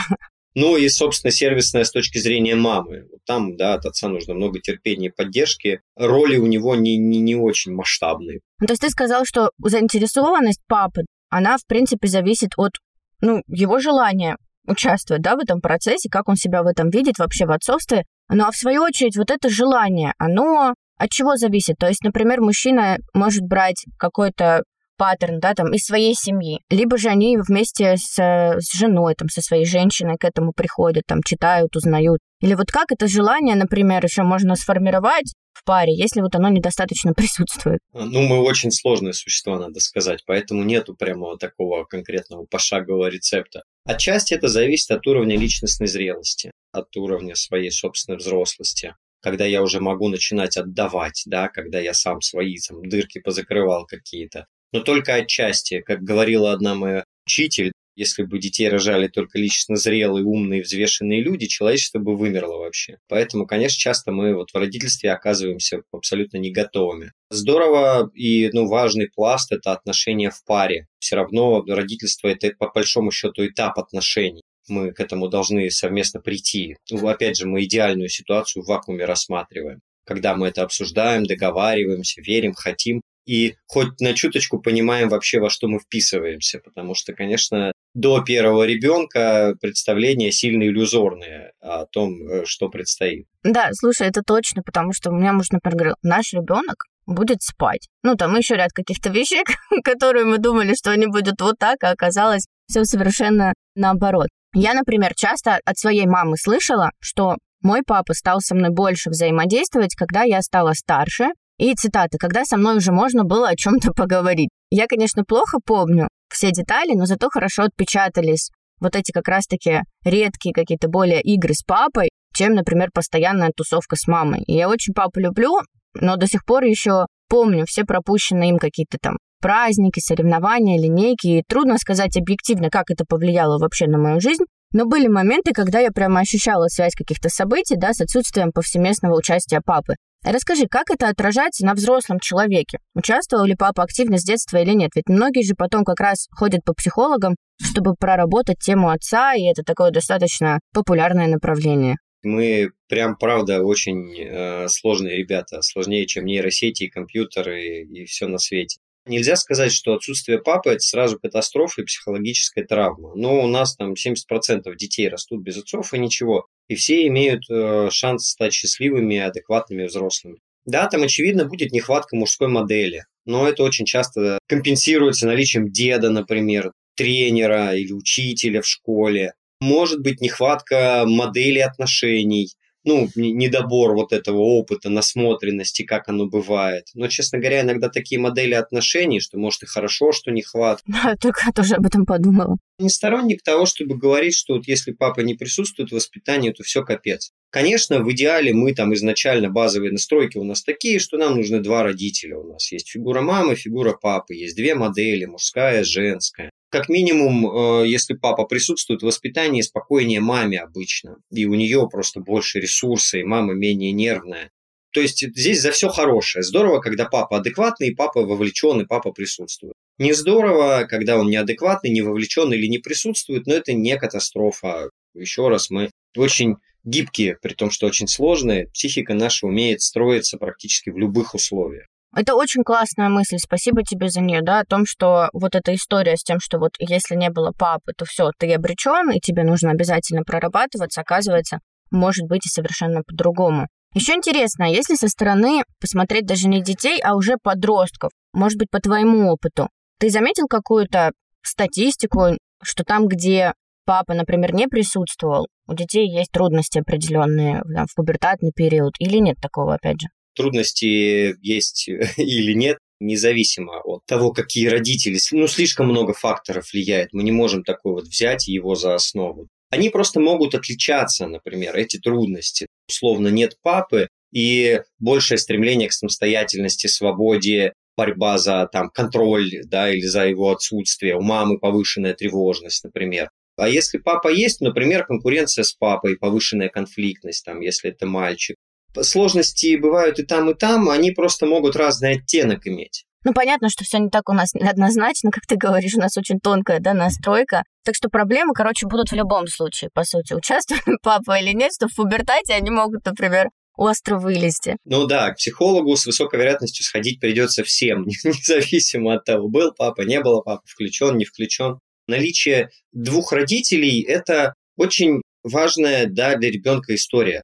Ну и, собственно, сервисная с точки зрения мамы. Там, да, от отца нужно много терпения и поддержки. Роли у него не, не, не очень масштабные. Ну, то есть ты сказал, что заинтересованность папы, она, в принципе, зависит от ну, его желания участвовать да, в этом процессе, как он себя в этом видит вообще в отцовстве. Ну а в свою очередь вот это желание, оно от чего зависит? То есть, например, мужчина может брать какой-то паттерн, да, там, из своей семьи. Либо же они вместе с, с женой, там, со своей женщиной к этому приходят, там, читают, узнают. Или вот как это желание, например, еще можно сформировать в паре, если вот оно недостаточно (laughs) присутствует? Ну, мы очень сложные существа, надо сказать, поэтому нету прямо такого конкретного пошагового рецепта. Отчасти это зависит от уровня личностной зрелости, от уровня своей собственной взрослости когда я уже могу начинать отдавать, да, когда я сам свои там, дырки позакрывал какие-то но только отчасти. Как говорила одна моя учитель, если бы детей рожали только лично зрелые, умные, взвешенные люди, человечество бы вымерло вообще. Поэтому, конечно, часто мы вот в родительстве оказываемся абсолютно не готовыми. Здорово и ну, важный пласт – это отношения в паре. Все равно родительство – это по большому счету этап отношений. Мы к этому должны совместно прийти. Ну, опять же, мы идеальную ситуацию в вакууме рассматриваем когда мы это обсуждаем, договариваемся, верим, хотим, и хоть на чуточку понимаем вообще, во что мы вписываемся, потому что, конечно, до первого ребенка представления сильно иллюзорные о том, э, что предстоит. Да, слушай, это точно, потому что у меня муж, например, говорил, наш ребенок будет спать. Ну, там еще ряд каких-то вещей, (laughs) которые мы думали, что они будут вот так, а оказалось все совершенно наоборот. Я, например, часто от своей мамы слышала, что мой папа стал со мной больше взаимодействовать, когда я стала старше, и цитата, когда со мной уже можно было о чем-то (laughs) поговорить. Я, конечно, плохо помню все детали, но зато хорошо отпечатались вот эти как раз-таки редкие какие-то более игры с папой, чем, например, постоянная тусовка с мамой. И я очень папу люблю, но до сих пор еще помню все пропущенные им какие-то там праздники, соревнования, линейки. И трудно сказать объективно, как это повлияло вообще на мою жизнь. Но были моменты, когда я прямо ощущала связь каких-то событий, да, с отсутствием повсеместного участия папы. Расскажи, как это отражается на взрослом человеке? Участвовал ли папа активно с детства или нет? Ведь многие же потом как раз ходят по психологам, чтобы проработать тему отца, и это такое достаточно популярное направление. Мы прям, правда, очень э, сложные ребята, сложнее, чем нейросети, компьютеры и все на свете. Нельзя сказать, что отсутствие папы – это сразу катастрофа и психологическая травма. Но у нас там 70% детей растут без отцов и ничего. И все имеют э, шанс стать счастливыми и адекватными взрослыми. Да, там, очевидно, будет нехватка мужской модели. Но это очень часто компенсируется наличием деда, например, тренера или учителя в школе. Может быть нехватка модели отношений, ну, недобор вот этого опыта, насмотренности, как оно бывает. Но, честно говоря, иногда такие модели отношений, что может и хорошо, что нехватка. (laughs) Да, только я тоже об этом подумала. Не сторонник того, чтобы говорить, что вот если папа не присутствует в воспитании, то все капец. Конечно, в идеале мы там изначально базовые настройки у нас такие, что нам нужны два родителя. У нас есть фигура мамы, фигура папы, есть две модели, мужская, женская как минимум, э, если папа присутствует в воспитании, спокойнее маме обычно. И у нее просто больше ресурсов, и мама менее нервная. То есть здесь за все хорошее. Здорово, когда папа адекватный, и папа вовлечен, и папа присутствует. Не здорово, когда он неадекватный, не вовлечен или не присутствует, но это не катастрофа. Еще раз, мы очень гибкие, при том, что очень сложные. Психика наша умеет строиться практически в любых условиях. Это очень классная мысль, спасибо тебе за нее, да, о том, что вот эта история с тем, что вот если не было папы, то все, ты обречен, и тебе нужно обязательно прорабатываться, оказывается, может быть и совершенно по-другому. Еще интересно, если со стороны посмотреть даже не детей, а уже подростков, может быть, по твоему опыту, ты заметил какую-то статистику, что там, где папа, например, не присутствовал, у детей есть трудности определенные там, в пубертатный период, или нет такого, опять же? Трудности есть (laughs) или нет, независимо от того, какие родители, ну, слишком много факторов влияет. Мы не можем такой вот взять его за основу. Они просто могут отличаться, например, эти трудности. Условно, нет папы, и большее стремление к самостоятельности, свободе, борьба за там, контроль да, или за его отсутствие. У мамы повышенная тревожность, например. А если папа есть, например, конкуренция с папой, повышенная конфликтность, там, если это мальчик, сложности бывают и там, и там, они просто могут разный оттенок иметь. Ну, понятно, что все не так у нас однозначно, как ты говоришь, у нас очень тонкая да, настройка. Так что проблемы, короче, будут в любом случае, по сути. Участвует (laughs) папа или нет, что в пубертате они могут, например, остро вылезти. Ну да, к психологу с высокой вероятностью сходить придется всем, (laughs) независимо от того, был папа, не было папа, включен, не включен. Наличие двух родителей – это очень важная да, для ребенка история.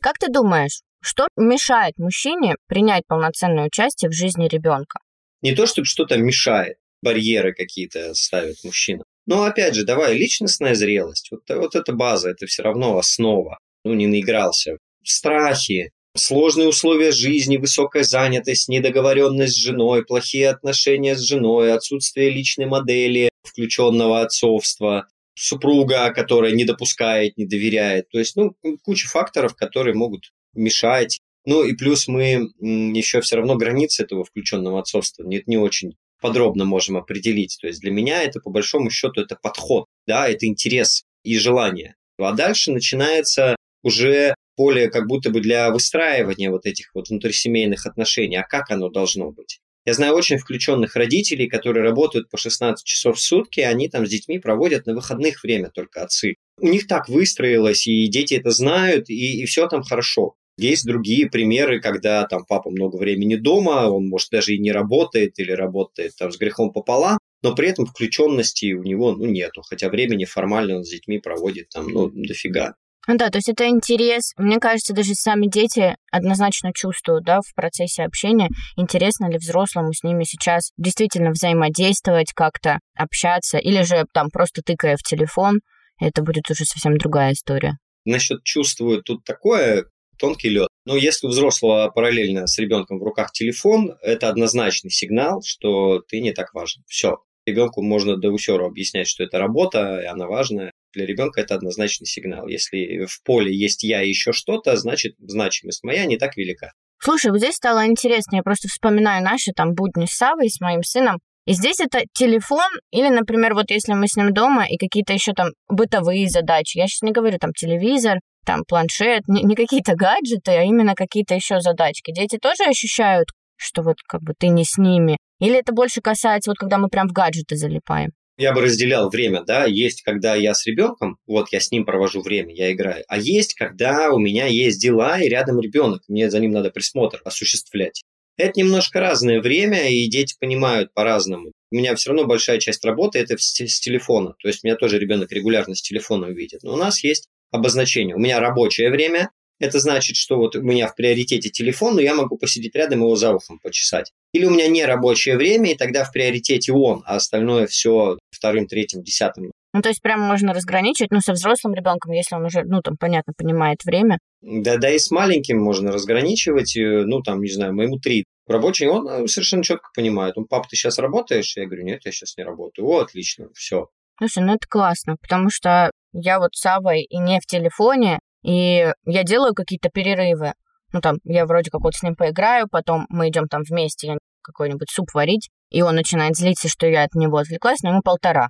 Как ты думаешь, что мешает мужчине принять полноценное участие в жизни ребенка? Не то, чтобы что-то мешает, барьеры какие-то ставит мужчина. Но опять же, давай, личностная зрелость, вот, вот эта база, это все равно основа. Ну, не наигрался. Страхи, сложные условия жизни, высокая занятость, недоговоренность с женой, плохие отношения с женой, отсутствие личной модели, включенного отцовства, супруга, которая не допускает, не доверяет. То есть, ну, куча факторов, которые могут мешать. Ну и плюс мы еще все равно границы этого включенного отцовства не, не очень подробно можем определить. То есть для меня это по большому счету это подход, да, это интерес и желание. А дальше начинается уже поле как будто бы для выстраивания вот этих вот внутрисемейных отношений. А как оно должно быть? Я знаю очень включенных родителей, которые работают по 16 часов в сутки, они там с детьми проводят на выходных время только отцы. У них так выстроилось, и дети это знают, и, и все там хорошо. Есть другие примеры, когда там папа много времени дома, он, может, даже и не работает или работает там с грехом пополам, но при этом включенности у него ну, нету, хотя времени формально он с детьми проводит там ну, дофига. Да, то есть это интерес. Мне кажется, даже сами дети однозначно чувствуют, да, в процессе общения, интересно ли взрослому с ними сейчас действительно взаимодействовать, как-то общаться, или же там просто тыкая в телефон, это будет уже совсем другая история. Насчет чувствуют тут такое, тонкий лед. Но если у взрослого параллельно с ребенком в руках телефон, это однозначный сигнал, что ты не так важен. Все. Ребенку можно до усеру объяснять, что это работа, и она важная для ребенка это однозначный сигнал. Если в поле есть я и еще что-то, значит значимость моя не так велика. Слушай, вот здесь стало интересно, я просто вспоминаю наши там будни с Савой, с моим сыном. И здесь это телефон или, например, вот если мы с ним дома и какие-то еще там бытовые задачи. Я сейчас не говорю там телевизор, там планшет, не, не какие-то гаджеты, а именно какие-то еще задачки. Дети тоже ощущают, что вот как бы ты не с ними. Или это больше касается вот когда мы прям в гаджеты залипаем? я бы разделял время, да, есть, когда я с ребенком, вот я с ним провожу время, я играю, а есть, когда у меня есть дела и рядом ребенок, мне за ним надо присмотр осуществлять. Это немножко разное время, и дети понимают по-разному. У меня все равно большая часть работы это с, телефона. То есть меня тоже ребенок регулярно с телефона увидит. Но у нас есть обозначение. У меня рабочее время, это значит, что вот у меня в приоритете телефон, но я могу посидеть рядом и его за ухом почесать. Или у меня не рабочее время, и тогда в приоритете он, а остальное все вторым, третьим, десятым. Ну, то есть прямо можно разграничивать, ну, со взрослым ребенком, если он уже, ну, там, понятно, понимает время. Да, да и с маленьким можно разграничивать, э, ну, там, не знаю, моему три. Рабочий, он э, совершенно четко понимает. Он, пап, ты сейчас работаешь? Я говорю, нет, я сейчас не работаю. О, отлично, все. Слушай, ну это классно, потому что я вот с Авой и не в телефоне, и я делаю какие-то перерывы. Ну, там, я вроде как вот с ним поиграю, потом мы идем там вместе, я какой-нибудь суп варить, и он начинает злиться, что я от него отвлеклась, но ему полтора.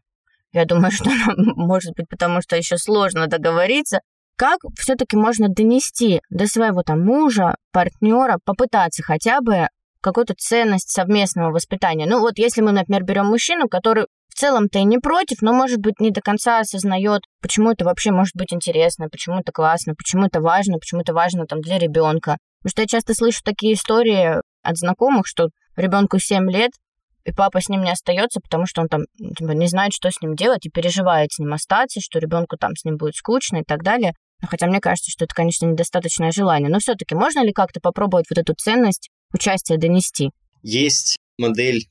Я думаю, (laughs) что может быть, потому что еще сложно договориться. Как все-таки можно донести до своего там мужа, партнера, попытаться хотя бы какую-то ценность совместного воспитания. Ну вот если мы, например, берем мужчину, который целом-то и не против, но, может быть, не до конца осознает, почему это вообще может быть интересно, почему это классно, почему это важно, почему это важно там для ребенка. Потому что я часто слышу такие истории от знакомых, что ребенку 7 лет, и папа с ним не остается, потому что он там типа, не знает, что с ним делать, и переживает с ним остаться, что ребенку там с ним будет скучно и так далее. Но хотя мне кажется, что это, конечно, недостаточное желание. Но все-таки можно ли как-то попробовать вот эту ценность участия донести? Есть модель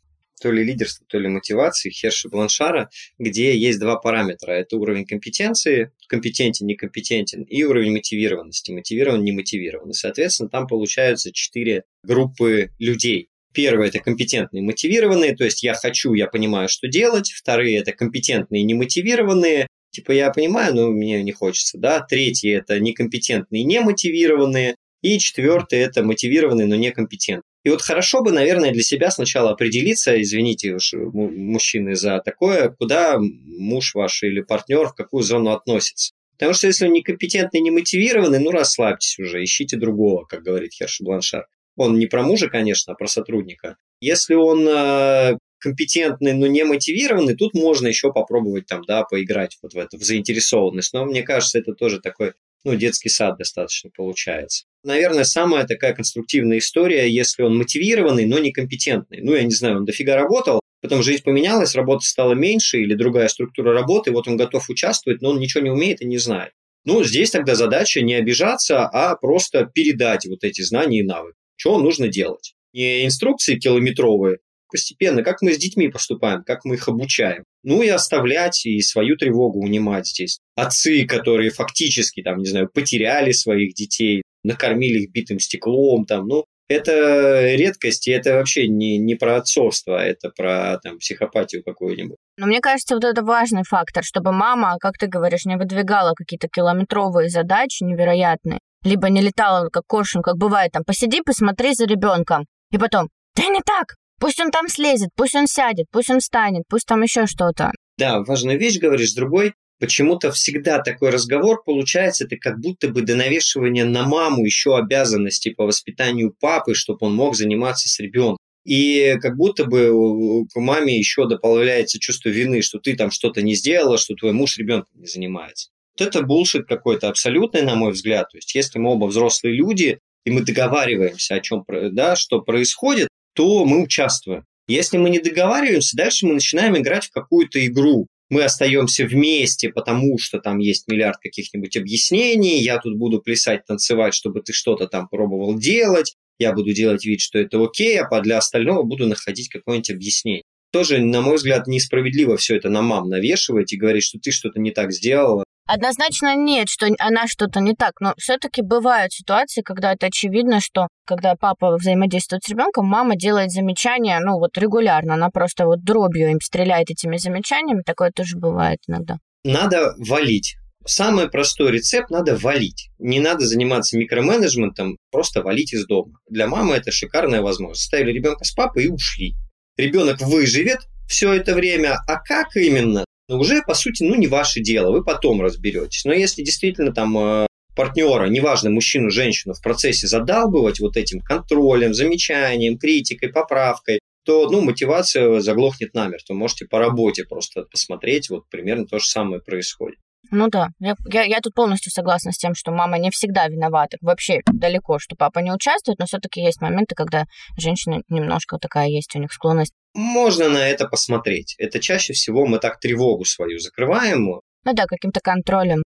то ли лидерства, то ли мотивации Херши Бланшара, где есть два параметра. Это уровень компетенции, компетентен, некомпетентен, и уровень мотивированности, мотивирован, не мотивирован. И, соответственно, там получаются четыре группы людей. Первые – это компетентные, мотивированные, то есть я хочу, я понимаю, что делать. Вторые – это компетентные, немотивированные, типа я понимаю, но мне не хочется. Да? Третьи – это некомпетентные, немотивированные. И четвертый – это мотивированные, но некомпетентные. И вот хорошо бы, наверное, для себя сначала определиться, извините уж, мужчины, за такое, куда муж ваш или партнер, в какую зону относится. Потому что если он некомпетентный, не мотивированный, ну расслабьтесь уже, ищите другого, как говорит Херш Бланшар. Он не про мужа, конечно, а про сотрудника. Если он э, компетентный, но не мотивированный, тут можно еще попробовать там, да, поиграть вот в это, в заинтересованность. Но мне кажется, это тоже такой ну, детский сад достаточно получается. Наверное, самая такая конструктивная история, если он мотивированный, но некомпетентный. Ну, я не знаю, он дофига работал, потом жизнь поменялась, работы стало меньше или другая структура работы, вот он готов участвовать, но он ничего не умеет и не знает. Ну, здесь тогда задача не обижаться, а просто передать вот эти знания и навыки. Что нужно делать? Не инструкции километровые, постепенно, как мы с детьми поступаем, как мы их обучаем. Ну и оставлять и свою тревогу унимать здесь. Отцы, которые фактически, там, не знаю, потеряли своих детей, накормили их битым стеклом, там, ну, это редкость, и это вообще не, не про отцовство, это про там, психопатию какую-нибудь. Но мне кажется, вот это важный фактор, чтобы мама, как ты говоришь, не выдвигала какие-то километровые задачи невероятные, либо не летала как коршун, как бывает, там, посиди, посмотри за ребенком, и потом, да не так, Пусть он там слезет, пусть он сядет, пусть он встанет, пусть там еще что-то. Да, важную вещь говоришь. Другой, почему-то всегда такой разговор получается, это как будто бы до навешивания на маму еще обязанностей по воспитанию папы, чтобы он мог заниматься с ребенком. И как будто бы к маме еще добавляется чувство вины, что ты там что-то не сделала, что твой муж ребенком не занимается. Вот это булшит какой-то абсолютный, на мой взгляд. То есть, если мы оба взрослые люди, и мы договариваемся о чем, да, что происходит, то мы участвуем. Если мы не договариваемся, дальше мы начинаем играть в какую-то игру. Мы остаемся вместе, потому что там есть миллиард каких-нибудь объяснений, я тут буду плясать, танцевать, чтобы ты что-то там пробовал делать, я буду делать вид, что это окей, а для остального буду находить какое-нибудь объяснение. Тоже, на мой взгляд, несправедливо все это на мам навешивать и говорить, что ты что-то не так сделала, Однозначно нет, что она что-то не так, но все-таки бывают ситуации, когда это очевидно, что когда папа взаимодействует с ребенком, мама делает замечания, ну вот регулярно, она просто вот дробью им стреляет этими замечаниями, такое тоже бывает иногда. Надо валить. Самый простой рецепт – надо валить. Не надо заниматься микроменеджментом, просто валить из дома. Для мамы это шикарная возможность. Ставили ребенка с папой и ушли. Ребенок выживет, все это время, а как именно, ну, уже, по сути, ну, не ваше дело, вы потом разберетесь. Но если действительно там э, партнера, неважно, мужчину, женщину, в процессе задалбывать вот этим контролем, замечанием, критикой, поправкой, то ну, мотивация заглохнет намертво. Можете по работе просто посмотреть, вот примерно то же самое происходит. Ну да, я, я, я тут полностью согласна с тем, что мама не всегда виновата. Вообще далеко, что папа не участвует, но все-таки есть моменты, когда женщина немножко такая есть, у них склонность. Можно на это посмотреть. Это чаще всего мы так тревогу свою закрываем. Ну да, каким-то контролем.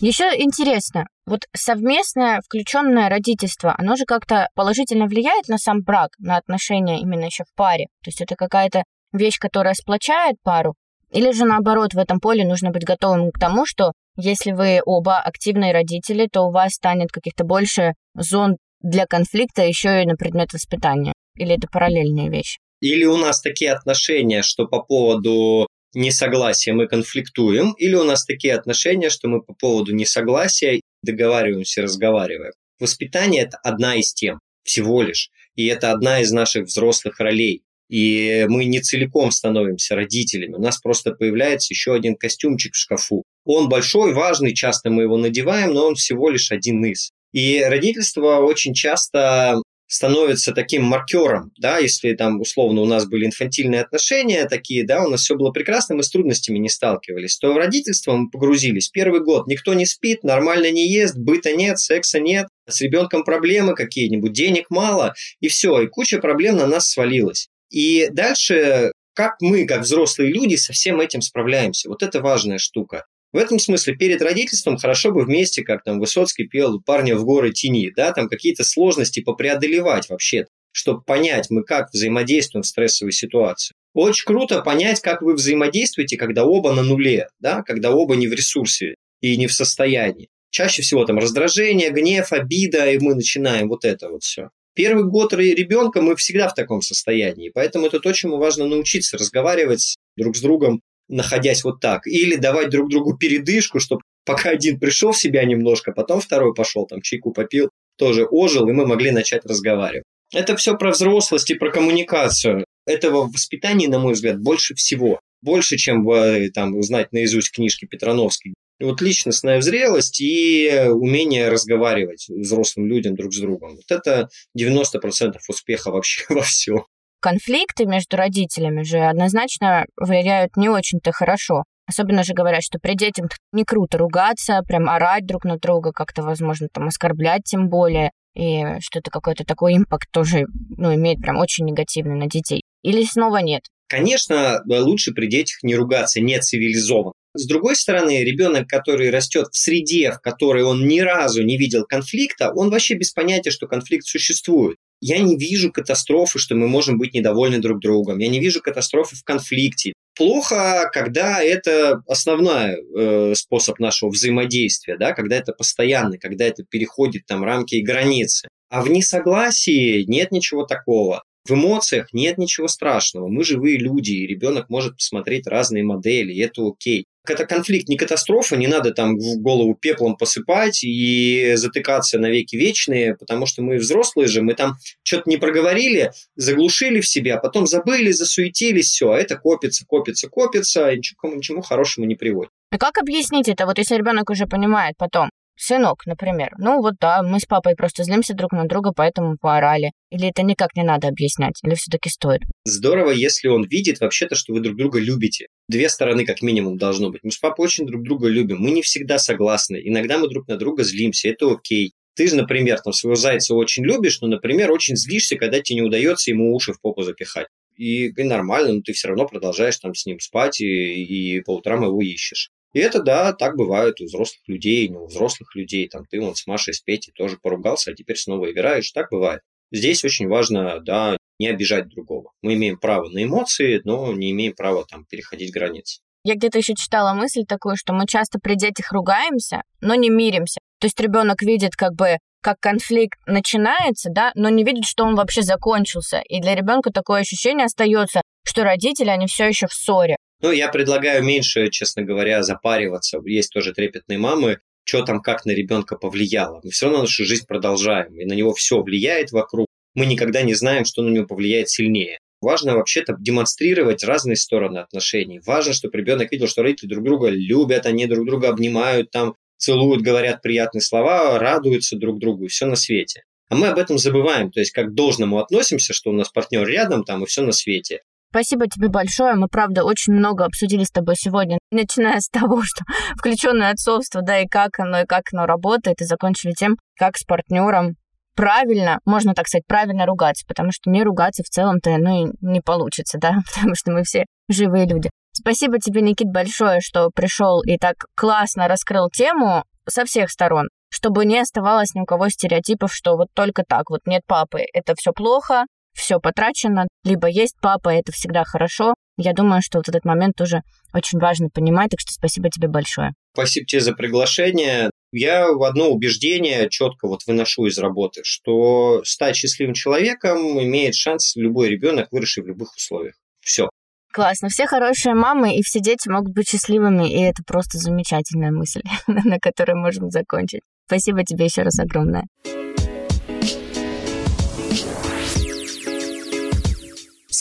Еще интересно, вот совместное включенное родительство, оно же как-то положительно влияет на сам брак, на отношения именно еще в паре. То есть это какая-то вещь, которая сплочает пару, или же наоборот, в этом поле нужно быть готовым к тому, что если вы оба активные родители, то у вас станет каких-то больше зон для конфликта еще и на предмет воспитания. Или это параллельные вещи? Или у нас такие отношения, что по поводу несогласия мы конфликтуем, или у нас такие отношения, что мы по поводу несогласия договариваемся, разговариваем. Воспитание – это одна из тем, всего лишь. И это одна из наших взрослых ролей. И мы не целиком становимся родителями. У нас просто появляется еще один костюмчик в шкафу. Он большой, важный, часто мы его надеваем, но он всего лишь один из. И родительство очень часто становится таким маркером, да, если там условно у нас были инфантильные отношения такие, да, у нас все было прекрасно, мы с трудностями не сталкивались, то в родительство мы погрузились. Первый год никто не спит, нормально не ест, быта нет, секса нет, с ребенком проблемы какие-нибудь, денег мало, и все, и куча проблем на нас свалилась. И дальше как мы, как взрослые люди, со всем этим справляемся. Вот это важная штука. В этом смысле перед родительством хорошо бы вместе, как там Высоцкий пел «Парня в горы тени», да, там какие-то сложности попреодолевать вообще, чтобы понять, мы как взаимодействуем в стрессовой ситуации. Очень круто понять, как вы взаимодействуете, когда оба на нуле, да, когда оба не в ресурсе и не в состоянии. Чаще всего там раздражение, гнев, обида, и мы начинаем вот это вот все. Первый год ребенка мы всегда в таком состоянии, поэтому это то, чему важно научиться разговаривать друг с другом находясь вот так. Или давать друг другу передышку, чтобы пока один пришел в себя немножко, потом второй пошел, там чайку попил, тоже ожил, и мы могли начать разговаривать. Это все про взрослость и про коммуникацию. Этого в воспитании, на мой взгляд, больше всего. Больше, чем там, узнать наизусть книжки Петрановской. Вот личностная зрелость и умение разговаривать взрослым людям друг с другом. Вот это 90% успеха вообще (laughs) во всем конфликты между родителями же однозначно влияют не очень-то хорошо. Особенно же говорят, что при детях не круто ругаться, прям орать друг на друга, как-то, возможно, там оскорблять тем более, и что это какой-то такой импакт тоже ну, имеет прям очень негативный на детей. Или снова нет? Конечно, лучше при детях не ругаться, не цивилизованно. С другой стороны, ребенок, который растет в среде, в которой он ни разу не видел конфликта, он вообще без понятия, что конфликт существует. Я не вижу катастрофы, что мы можем быть недовольны друг другом. Я не вижу катастрофы в конфликте. Плохо, когда это основной э, способ нашего взаимодействия, да, когда это постоянно, когда это переходит там рамки и границы. А в несогласии нет ничего такого. В эмоциях нет ничего страшного. Мы живые люди, и ребенок может посмотреть разные модели, и это окей. Это конфликт, не катастрофа, не надо там в голову пеплом посыпать и затыкаться на веки вечные, потому что мы взрослые же, мы там что-то не проговорили, заглушили в себя, потом забыли, засуетились, все, а это копится, копится, копится, и ничего, ничему хорошему не приводит. А как объяснить это, вот если ребенок уже понимает потом, Сынок, например. Ну вот да, мы с папой просто злимся друг на друга, поэтому поорали. Или это никак не надо объяснять? Или все-таки стоит? Здорово, если он видит вообще-то, что вы друг друга любите. Две стороны как минимум должно быть. Мы с папой очень друг друга любим. Мы не всегда согласны. Иногда мы друг на друга злимся. Это окей. Ты же, например, там своего зайца очень любишь, но, например, очень злишься, когда тебе не удается ему уши в попу запихать. И, и нормально, но ты все равно продолжаешь там с ним спать и, и по утрам его ищешь. И это, да, так бывает у взрослых людей, не у взрослых людей. Там ты вот с Машей, с Петей тоже поругался, а теперь снова играешь. Так бывает. Здесь очень важно, да, не обижать другого. Мы имеем право на эмоции, но не имеем права там переходить границы. Я где-то еще читала мысль такую, что мы часто при детях ругаемся, но не миримся. То есть ребенок видит как бы как конфликт начинается, да, но не видит, что он вообще закончился. И для ребенка такое ощущение остается, что родители, они все еще в ссоре. Ну, я предлагаю меньше, честно говоря, запариваться. Есть тоже трепетные мамы, что там как на ребенка повлияло. Мы все равно нашу жизнь продолжаем, и на него все влияет вокруг. мы никогда не знаем, что на него повлияет сильнее. Важно вообще-то демонстрировать разные стороны отношений. Важно, чтобы ребенок видел, что родители друг друга любят, они друг друга обнимают, там, целуют, говорят приятные слова, радуются друг другу, и все на свете. А мы об этом забываем, то есть как к должному относимся, что у нас партнер рядом, там, и все на свете. Спасибо тебе большое. Мы, правда, очень много обсудили с тобой сегодня, (laughs) начиная с того, что (laughs) включенное отцовство, да, и как оно, и как оно работает, и закончили тем, как с партнером правильно, можно так сказать, правильно ругаться, потому что не ругаться в целом-то, ну, и не получится, да, (laughs) потому что мы все живые люди. Спасибо тебе, Никит, большое, что пришел и так классно раскрыл тему со всех сторон, чтобы не оставалось ни у кого стереотипов, что вот только так, вот нет папы, это все плохо, все потрачено, либо есть папа, это всегда хорошо. Я думаю, что вот этот момент тоже очень важно понимать, так что спасибо тебе большое. Спасибо тебе за приглашение. Я в одно убеждение четко вот выношу из работы, что стать счастливым человеком имеет шанс любой ребенок, выросший в любых условиях. Все. Классно. Все хорошие мамы и все дети могут быть счастливыми, и это просто замечательная мысль, (laughs) на которой можем закончить. Спасибо тебе еще раз огромное.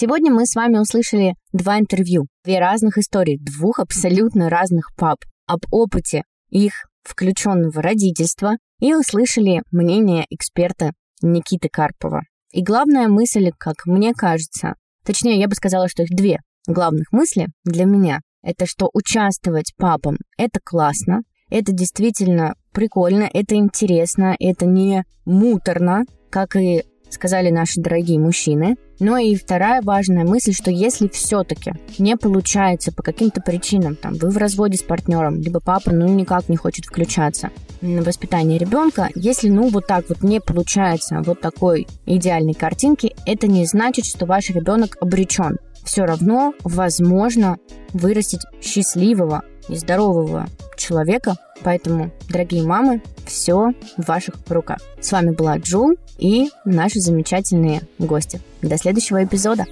Сегодня мы с вами услышали два интервью, две разных истории, двух абсолютно разных пап, об опыте их включенного родительства и услышали мнение эксперта Никиты Карпова. И главная мысль, как мне кажется, точнее, я бы сказала, что их две главных мысли для меня, это что участвовать папам – это классно, это действительно прикольно, это интересно, это не муторно, как и сказали наши дорогие мужчины. Но и вторая важная мысль, что если все-таки не получается по каким-то причинам, там, вы в разводе с партнером, либо папа, ну, никак не хочет включаться на воспитание ребенка, если, ну, вот так вот не получается вот такой идеальной картинки, это не значит, что ваш ребенок обречен. Все равно возможно вырастить счастливого и здорового человека. Поэтому, дорогие мамы, все в ваших руках. С вами была Джул и наши замечательные гости. До следующего эпизода.